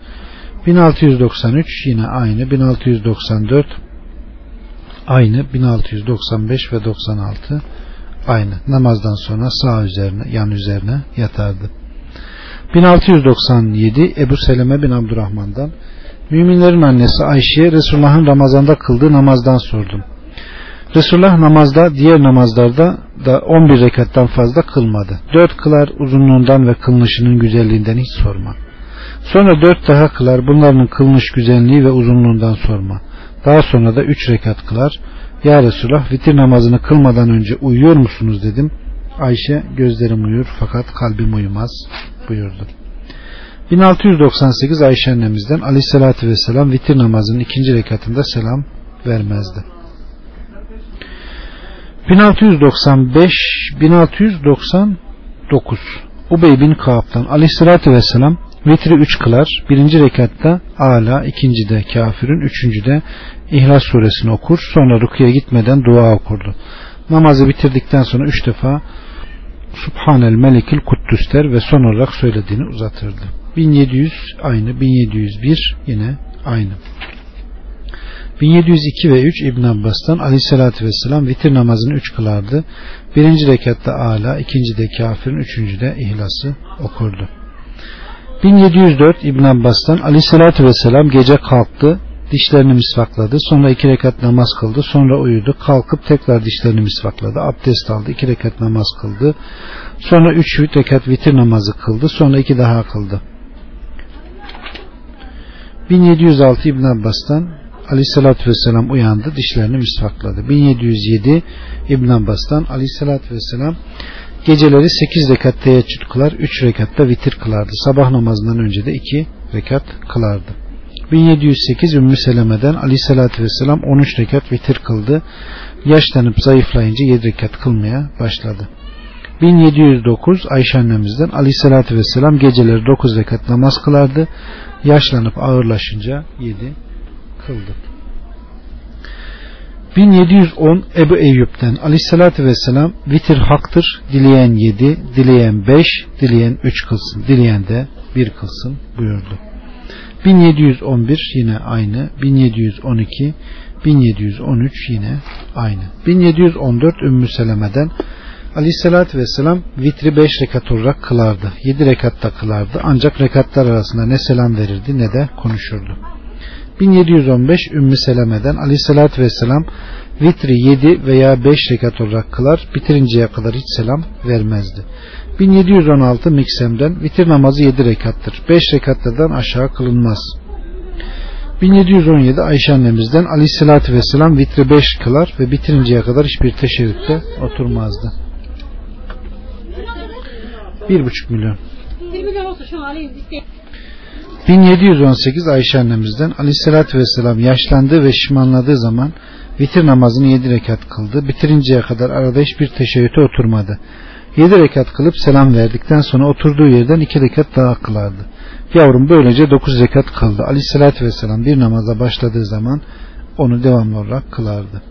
1693 yine aynı. 1694 aynı. 1695 ve 96 aynı. Namazdan sonra sağ üzerine, yan üzerine yatardı. 1697 Ebu Seleme bin Abdurrahman'dan Müminlerin annesi Ayşe'ye Resulullah'ın Ramazan'da kıldığı namazdan sordum. Resulullah namazda diğer namazlarda da 11 rekattan fazla kılmadı. 4 kılar uzunluğundan ve kılınışının güzelliğinden hiç sorma. Sonra 4 daha kılar bunların kılınış güzelliği ve uzunluğundan sorma. Daha sonra da 3 rekat kılar. Ya Resulullah vitir namazını kılmadan önce uyuyor musunuz dedim. Ayşe gözlerim uyur fakat kalbim uyumaz buyurdu. 1698 Ayşe annemizden aleyhissalatü vesselam vitir namazının ikinci rekatında selam vermezdi. 1695 1699 Ubey bin Kaab'dan aleyhissalatü vesselam vitri üç kılar. Birinci rekatta ala, ikincide kafirin, üçüncüde İhlas suresini okur. Sonra rukuya gitmeden dua okurdu. Namazı bitirdikten sonra üç defa Subhanel Melikil Kuddüs der ve son olarak söylediğini uzatırdı. 1700 aynı 1701 yine aynı 1702 ve 3 İbn Abbas'tan aleyhissalatü vesselam vitir namazını 3 kılardı. Birinci rekatta ala, ikinci de kafirin, üçüncü de ihlası okurdu. 1704 İbn Abbas'tan aleyhissalatü vesselam gece kalktı, dişlerini misvakladı, sonra iki rekat namaz kıldı, sonra uyudu, kalkıp tekrar dişlerini misvakladı, abdest aldı, iki rekat namaz kıldı, sonra üç rekat vitir namazı kıldı, sonra iki daha kıldı. 1706 İbn Abbas'tan Aleyhisselatü Vesselam uyandı dişlerini misvakladı. 1707 İbn Abbas'tan Aleyhisselatü Vesselam geceleri 8 rekat teheccüd kılar 3 rekatta vitir kılardı. Sabah namazından önce de 2 rekat kılardı. 1708 Ümmü Seleme'den Aleyhisselatü Vesselam 13 rekat vitir kıldı. Yaşlanıp zayıflayınca 7 rekat kılmaya başladı. 1709 Ayşe annemizden Aleyhisselatü Vesselam geceleri 9 rekat namaz kılardı. Yaşlanıp ağırlaşınca yedi kıldı. 1710 Ebu Eyyub'den aleyhissalatü vesselam vitir haktır. Dileyen yedi dileyen beş dileyen üç kılsın. Dileyen de bir kılsın buyurdu. 1711 yine aynı. 1712 1713 yine aynı. 1714 Ümmü Seleme'den Aleyhissalatü Vesselam vitri beş rekat olarak kılardı. Yedi rekatta kılardı. Ancak rekatlar arasında ne selam verirdi ne de konuşurdu. 1715 Ümmü Seleme'den aleyhissalatü vesselam vitri 7 veya 5 rekat olarak kılar bitirinceye kadar hiç selam vermezdi. 1716 Miksem'den vitir namazı 7 rekattır. 5 rekatlardan aşağı kılınmaz. 1717 Ayşe annemizden aleyhissalatü vesselam vitri 5 kılar ve bitirinceye kadar hiçbir teşebbütte oturmazdı. 1,5 milyon. 1718 Ayşe annemizden aleyhissalatü vesselam yaşlandığı ve şişmanladığı zaman vitir namazını 7 rekat kıldı. Bitirinceye kadar arada hiçbir teşebbüte oturmadı. 7 rekat kılıp selam verdikten sonra oturduğu yerden 2 rekat daha kılardı. Yavrum böylece 9 rekat kıldı. Aleyhissalatü vesselam bir namaza başladığı zaman onu devamlı olarak kılardı.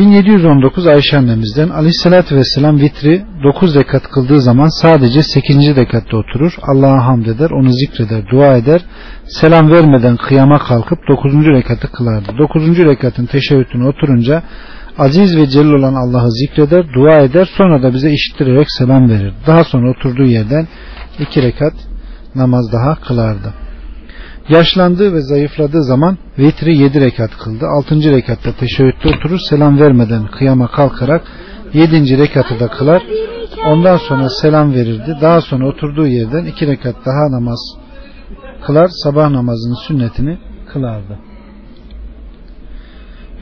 1719 Ayşe annemizden aleyhissalatü vesselam vitri 9 rekat kıldığı zaman sadece 8. rekatta oturur. Allah'a hamd eder, onu zikreder, dua eder. Selam vermeden kıyama kalkıp 9. rekatı kılardı. 9. rekatın teşebbütüne oturunca aziz ve celil olan Allah'ı zikreder, dua eder. Sonra da bize işittirerek selam verir. Daha sonra oturduğu yerden 2 rekat namaz daha kılardı. Yaşlandığı ve zayıfladığı zaman vitri 7 rekat kıldı. 6. rekatta teşebbütte oturur selam vermeden kıyama kalkarak 7. rekatı da kılar. Ondan sonra selam verirdi. Daha sonra oturduğu yerden 2 rekat daha namaz kılar. Sabah namazının sünnetini kılardı.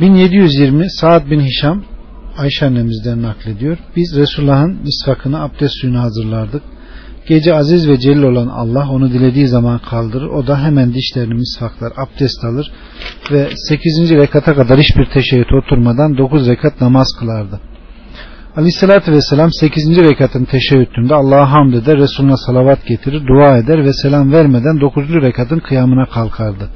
1720 Saad bin Hişam Ayşe annemizden naklediyor. Biz Resulullah'ın misvakını abdest suyunu hazırlardık. Gece aziz ve celil olan Allah onu dilediği zaman kaldırır. O da hemen dişlerini misvaklar, abdest alır ve 8. rekata kadar hiçbir teşebbüte oturmadan 9 rekat namaz kılardı. Aleyhissalatü vesselam 8. rekatın teşebbütünde Allah'a hamd eder, Resulüne salavat getirir, dua eder ve selam vermeden 9. rekatın kıyamına kalkardı.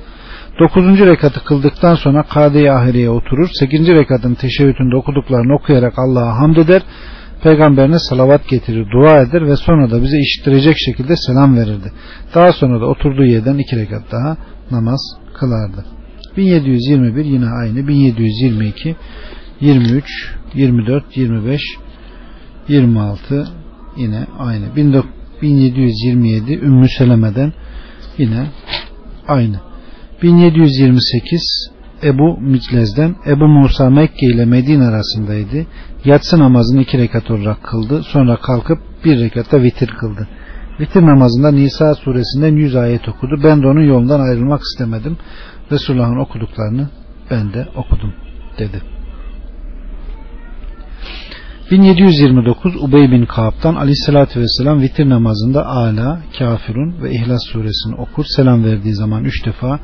9. rekatı kıldıktan sonra kade-i ahireye oturur. 8. rekatın teşebbütünde okuduklarını okuyarak Allah'a hamd eder peygamberine salavat getirir, dua eder ve sonra da bize işittirecek şekilde selam verirdi. Daha sonra da oturduğu yerden iki rekat daha namaz kılardı. 1721 yine aynı. 1722 23 24 25 26 yine aynı. 1727 Ümmü Seleme'den yine aynı. 1728 Ebu Miclez'den Ebu Musa Mekke ile Medine arasındaydı. Yatsı namazını iki rekat olarak kıldı. Sonra kalkıp bir rekatta vitir kıldı. Vitir namazında Nisa suresinden 100 ayet okudu. Ben de onun yolundan ayrılmak istemedim. Resulullah'ın okuduklarını ben de okudum dedi. 1729 Ubey bin Kaab'dan aleyhissalatü vesselam vitir namazında Ala, Kafirun ve İhlas suresini okur. Selam verdiği zaman üç defa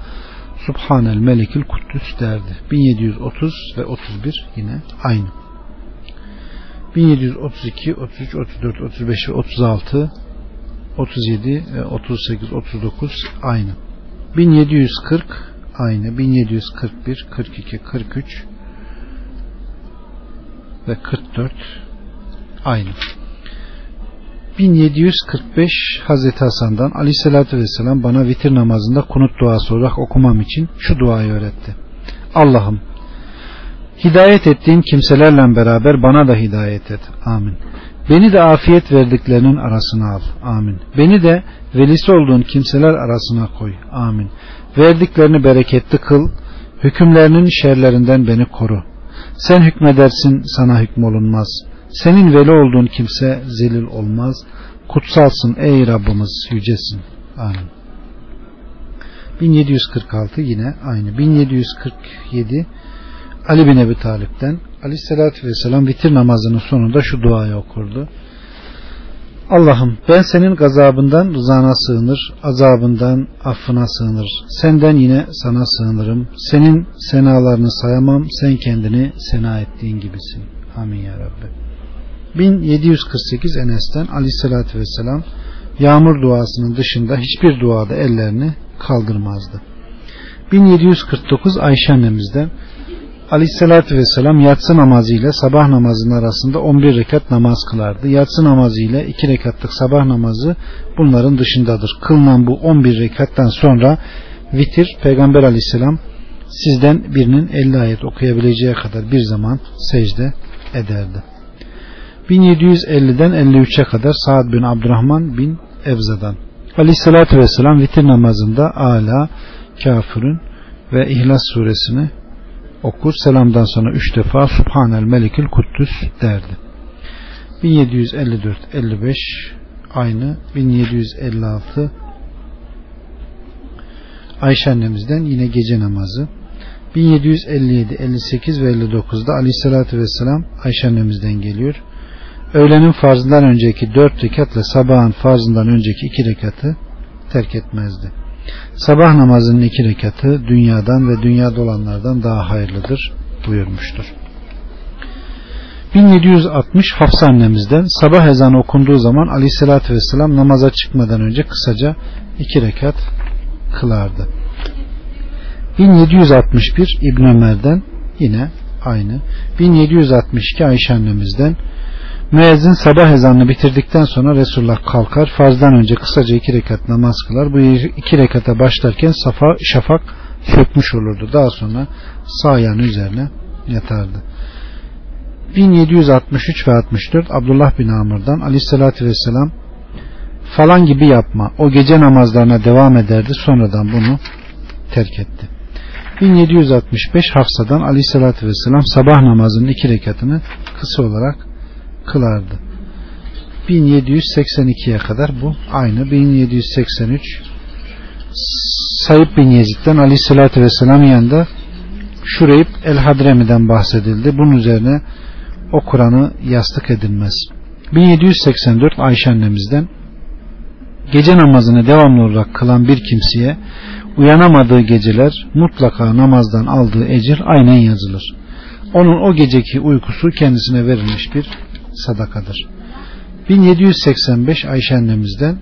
Subhanel Melikil Kuddüs derdi. 1730 ve 31 yine aynı. 1732, 33, 34, 35 ve 36 37 ve 38, 39 aynı. 1740 aynı. 1741, 42, 43 ve 44 aynı. 1745 Hazreti Hasan'dan Aleyhisselatü Vesselam bana vitir namazında kunut duası olarak okumam için şu duayı öğretti. Allah'ım hidayet ettiğin kimselerle beraber bana da hidayet et. Amin. Beni de afiyet verdiklerinin arasına al. Amin. Beni de velisi olduğun kimseler arasına koy. Amin. Verdiklerini bereketli kıl. Hükümlerinin şerlerinden beni koru. Sen hükmedersin sana hükmolunmaz. Senin veli olduğun kimse zelil olmaz. Kutsalsın ey Rabbimiz yücesin. Amin. 1746 yine aynı. 1747 Ali bin Ebi Talip'ten Aleyhisselatü Vesselam vitir namazının sonunda şu duayı okurdu. Allah'ım ben senin gazabından rızana sığınır, azabından affına sığınır. Senden yine sana sığınırım. Senin senalarını sayamam, sen kendini sena ettiğin gibisin. Amin ya Rabbi. 1748 Enes'ten aleyhissalatü vesselam yağmur duasının dışında hiçbir duada ellerini kaldırmazdı. 1749 Ayşe annemizden Aleyhissalatü Vesselam yatsı namazı ile sabah namazının arasında 11 rekat namaz kılardı. Yatsı namazı ile 2 rekatlık sabah namazı bunların dışındadır. Kılınan bu 11 rekattan sonra vitir Peygamber Aleyhisselam sizden birinin 50 ayet okuyabileceği kadar bir zaman secde ederdi. 1750'den 53'e kadar Sa'd bin Abdurrahman bin Evza'dan. Aleyhissalatü vesselam vitir namazında Ala, Kafirun ve İhlas suresini okur. Selamdan sonra üç defa Subhanel Melikül Kuddüs derdi. 1754-55 aynı 1756 Ayşe annemizden yine gece namazı 1757, 58 ve 59'da Aleyhisselatü Vesselam Ayşe annemizden geliyor. Öğlenin farzından önceki dört rekatla sabahın farzından önceki iki rekatı terk etmezdi. Sabah namazının iki rekatı dünyadan ve dünyada olanlardan daha hayırlıdır buyurmuştur. 1760 Hafsa annemizden sabah ezanı okunduğu zaman aleyhissalatü vesselam namaza çıkmadan önce kısaca iki rekat kılardı. 1761 İbn Ömer'den yine aynı. 1762 Ayşe annemizden Müezzin sabah ezanını bitirdikten sonra Resulullah kalkar. Farzdan önce kısaca iki rekat namaz kılar. Bu iki rekata başlarken safa, şafak sökmüş olurdu. Daha sonra sağ ayağının üzerine yatardı. 1763 ve 64 Abdullah bin Amr'dan aleyhissalatü vesselam falan gibi yapma. O gece namazlarına devam ederdi. Sonradan bunu terk etti. 1765 Hafsa'dan aleyhissalatü vesselam sabah namazının iki rekatını kısa olarak kılardı. 1782'ye kadar bu aynı. 1783 Sayıp bin Yezid'den aleyhissalatü vesselam yanında Şureyb El Hadremi'den bahsedildi. Bunun üzerine o Kur'an'ı yastık edilmez. 1784 Ayşe annemizden gece namazını devamlı olarak kılan bir kimseye uyanamadığı geceler mutlaka namazdan aldığı ecir aynen yazılır. Onun o geceki uykusu kendisine verilmiş bir sadakadır. 1785 Ayşe annemizden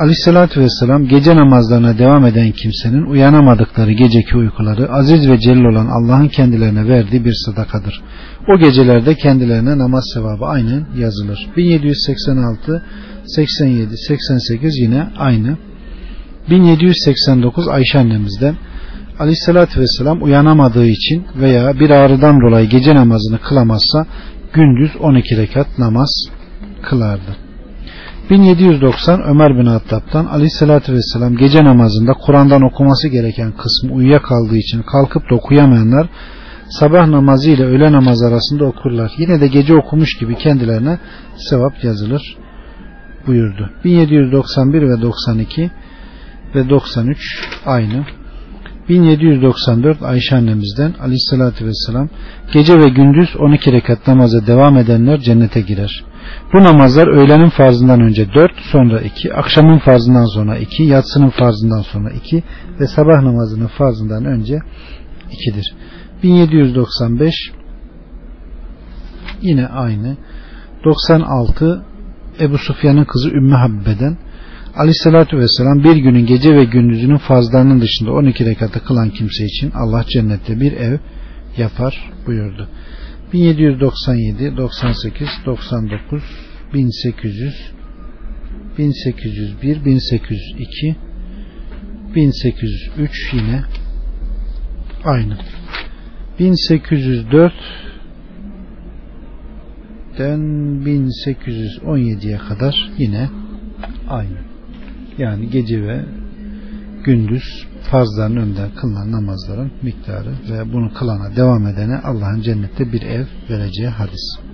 Aleyhissalatü Vesselam gece namazlarına devam eden kimsenin uyanamadıkları geceki uykuları aziz ve celil olan Allah'ın kendilerine verdiği bir sadakadır. O gecelerde kendilerine namaz sevabı aynen yazılır. 1786, 87, 88 yine aynı. 1789 Ayşe annemizden Aleyhissalatü Vesselam uyanamadığı için veya bir ağrıdan dolayı gece namazını kılamazsa gündüz 12 rekat namaz kılardı. 1790 Ömer bin Hattab'dan Aleyhisselatü Vesselam gece namazında Kur'an'dan okuması gereken kısmı uyuyakaldığı için kalkıp da okuyamayanlar sabah namazı ile öğle namazı arasında okurlar. Yine de gece okumuş gibi kendilerine sevap yazılır buyurdu. 1791 ve 92 ve 93 aynı. 1794 Ayşe annemizden aleyhissalatü vesselam gece ve gündüz 12 rekat namaza devam edenler cennete girer. Bu namazlar öğlenin farzından önce 4 sonra 2 akşamın farzından sonra 2 yatsının farzından sonra 2 ve sabah namazının farzından önce 2'dir. 1795 yine aynı 96 Ebu Sufyan'ın kızı Ümmü Habbe'den Aleyhissalatü Vesselam bir günün gece ve gündüzünün fazlarının dışında 12 rekatı kılan kimse için Allah cennette bir ev yapar buyurdu. 1797, 98, 99, 1800, 1801, 1802, 1803 yine aynı. 1804 den 1817'ye kadar yine aynı yani gece ve gündüz farzların önden kılınan namazların miktarı ve bunu kılana devam edene Allah'ın cennette bir ev vereceği hadis.